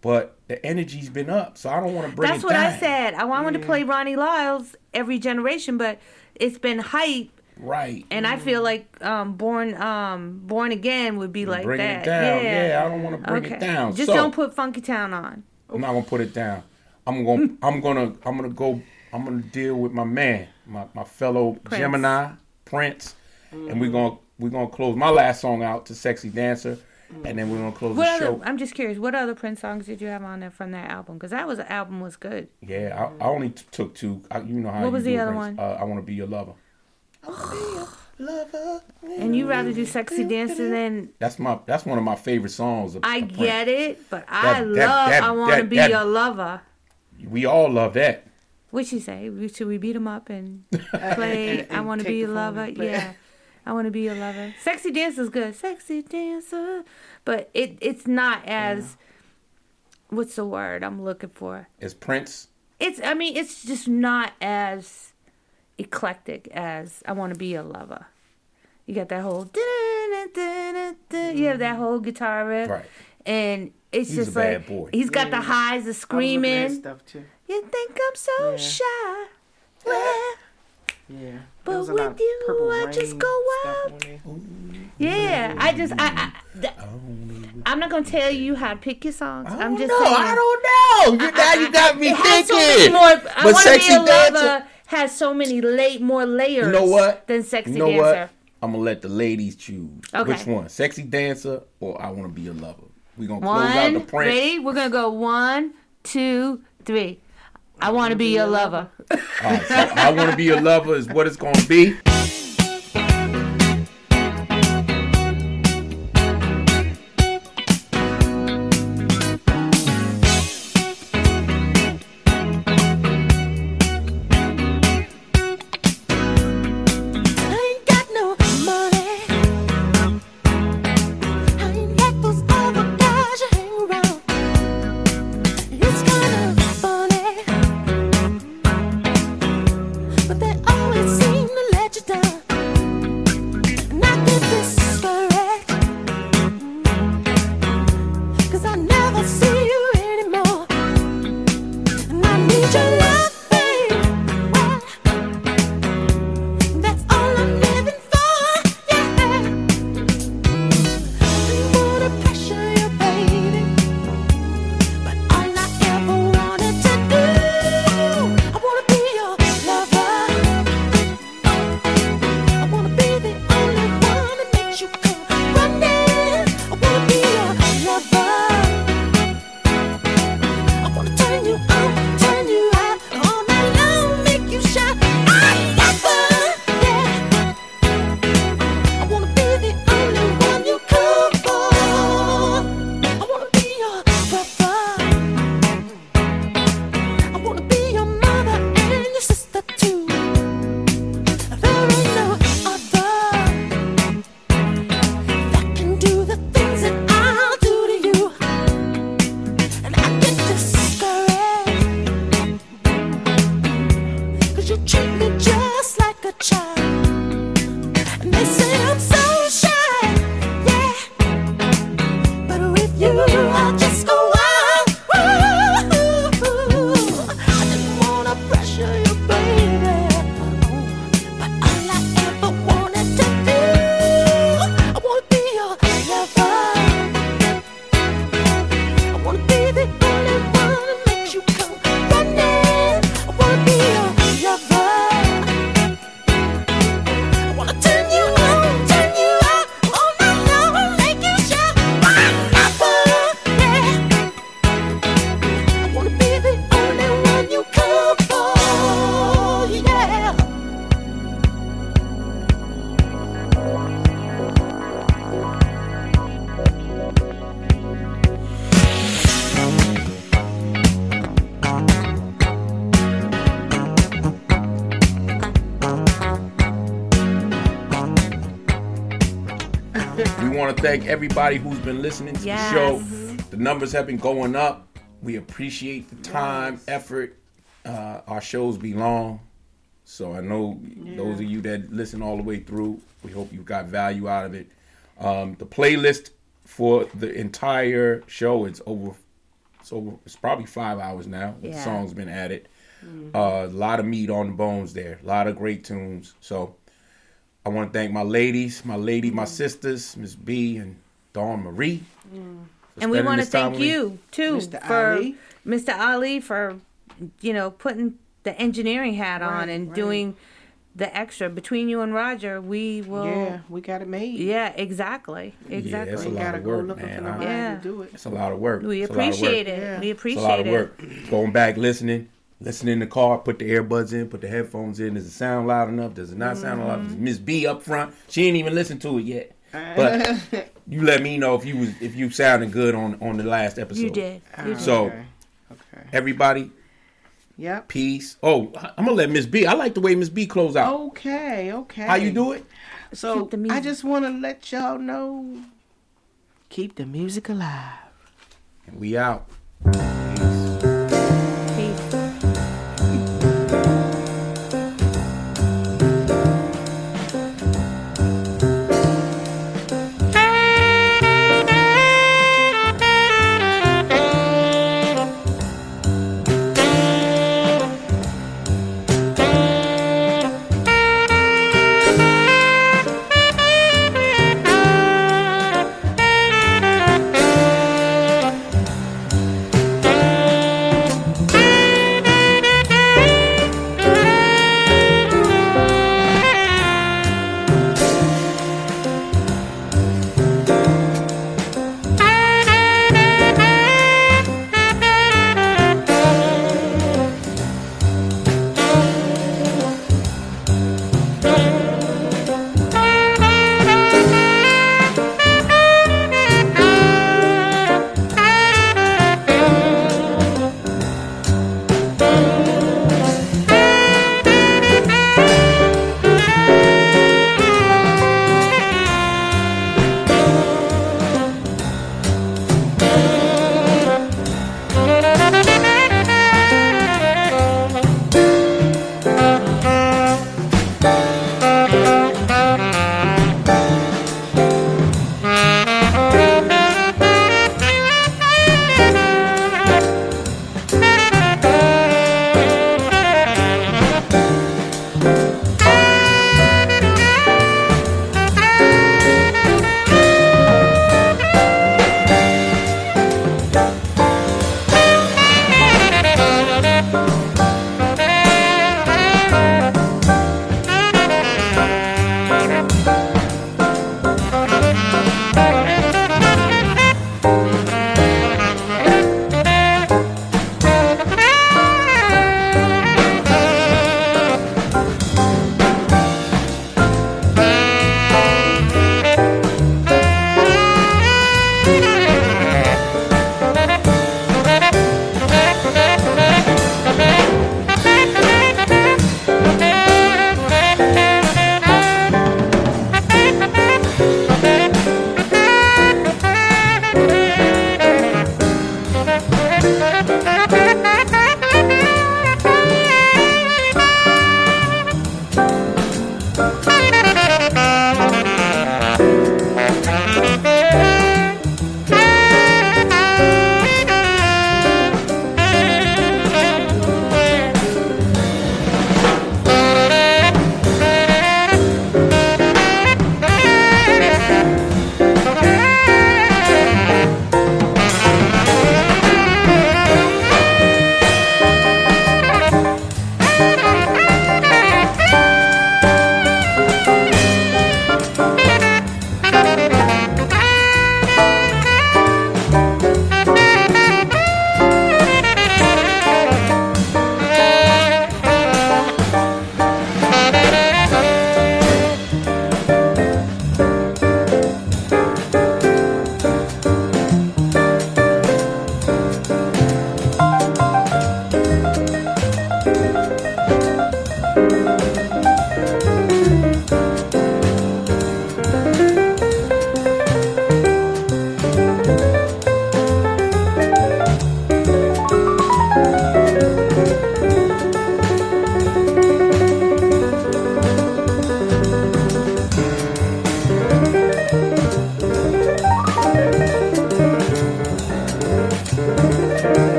but the energy's been up, so I don't want to bring That's what down. I said. I wanted to play Ronnie Laws every generation, but it's been hype, Right. and I feel like um, Born um, Born Again would be like bringing that. it down. Yeah. Yeah. I don't want to bring okay. it down. Just so, don't put Funky Town on. I'm not gonna put it down. I'm gonna I'm gonna I'm gonna go I'm gonna deal with my man, my, my fellow Prince. Gemini, Prince. And we're gonna we're gonna close my last song out to Sexy Dancer. And then we're gonna close What the other? show. I'm just curious. What other Prince songs did you have on there from that album? Because that was album was good. Yeah, I, I only t- took two. I, you know how What you was do the other Prince. one? Uh, I wanna be your lover. lover. And you rather do sexy dancing than That's my that's one of my favorite songs. Of, I of get it, but I That- love that- that- I want to be that- your lover. We all love that. What she say? Should we beat him up and play? And- I want to be your lover. Yeah, I want to be your lover. Sexy dance is good. Sexy dancer, but it it's not as what's the word I'm looking for? It's Prince. It's I mean it's just not as eclectic as I want to be a lover. You got that whole you have that mm-hmm. whole guitar riff, Right. and it's He's a just bad like boy. he's got the Yeah. highs, the I was looking at screaming. stuff too. You think I'm so Yeah. shy? Well, Yeah. But There was a with you, I just go stuff out. on there. yeah. I just I, I th- I'm not gonna tell you how to pick your songs. I'm just no, saying. I don't know. You, now you got me it has so many thinking. more. I but want be sexy a dancer. lover has so many late more layers. You know what? Than sexy you know dancer. what? I'm gonna let the ladies choose. Okay. Which one? Sexy dancer or I want to be a lover. We are gonna close out the One, Prince. ready? We're gonna go one, two, three. I want to be your lover. Right, oh, so I want to be your lover is what it's gonna be. Thank everybody who's been listening to Yes. the show. The numbers have been going up. We appreciate the time, effort. Uh, our shows be long. So I know those of you that listen all the way through, we hope you got value out of it. Um, the playlist for the entire show it's over it's over it's probably five hours now. The Yeah. songs been added. Uh, a lot of meat on the bones there. A lot of great tunes. So I want to thank my ladies, my lady, my mm. sisters, Miss B and Dawn Marie. Mm. for And we want to thank you too Mr. for Ali. Mr. Ali for you know putting the engineering hat on and right. doing the extra between you and Roger. We will. Yeah, we got it made. Yeah, exactly. Yeah, Exactly. it's a We lot gotta of go work, looking man. for I- nobody Yeah. to do it. It's a lot of work. we It's a work. appreciate it. Yeah. We appreciate It's a appreciate lot of work. Going back, listening, Listen in the car, put the earbuds in, put the headphones in. Does it sound loud enough? Does it not sound loud enough? Mm-hmm. Miss B up front, she ain't even listened to it yet. Uh-huh. But you let me know if you was if you sounded good on on the last episode. You did. You did. So Okay. Okay. everybody, Yep. peace. Oh, I'm gonna let Miss B. I like the way Miss B close out. Okay. Okay. How you do it? So I just want to let y'all know. Keep the music alive. And we out.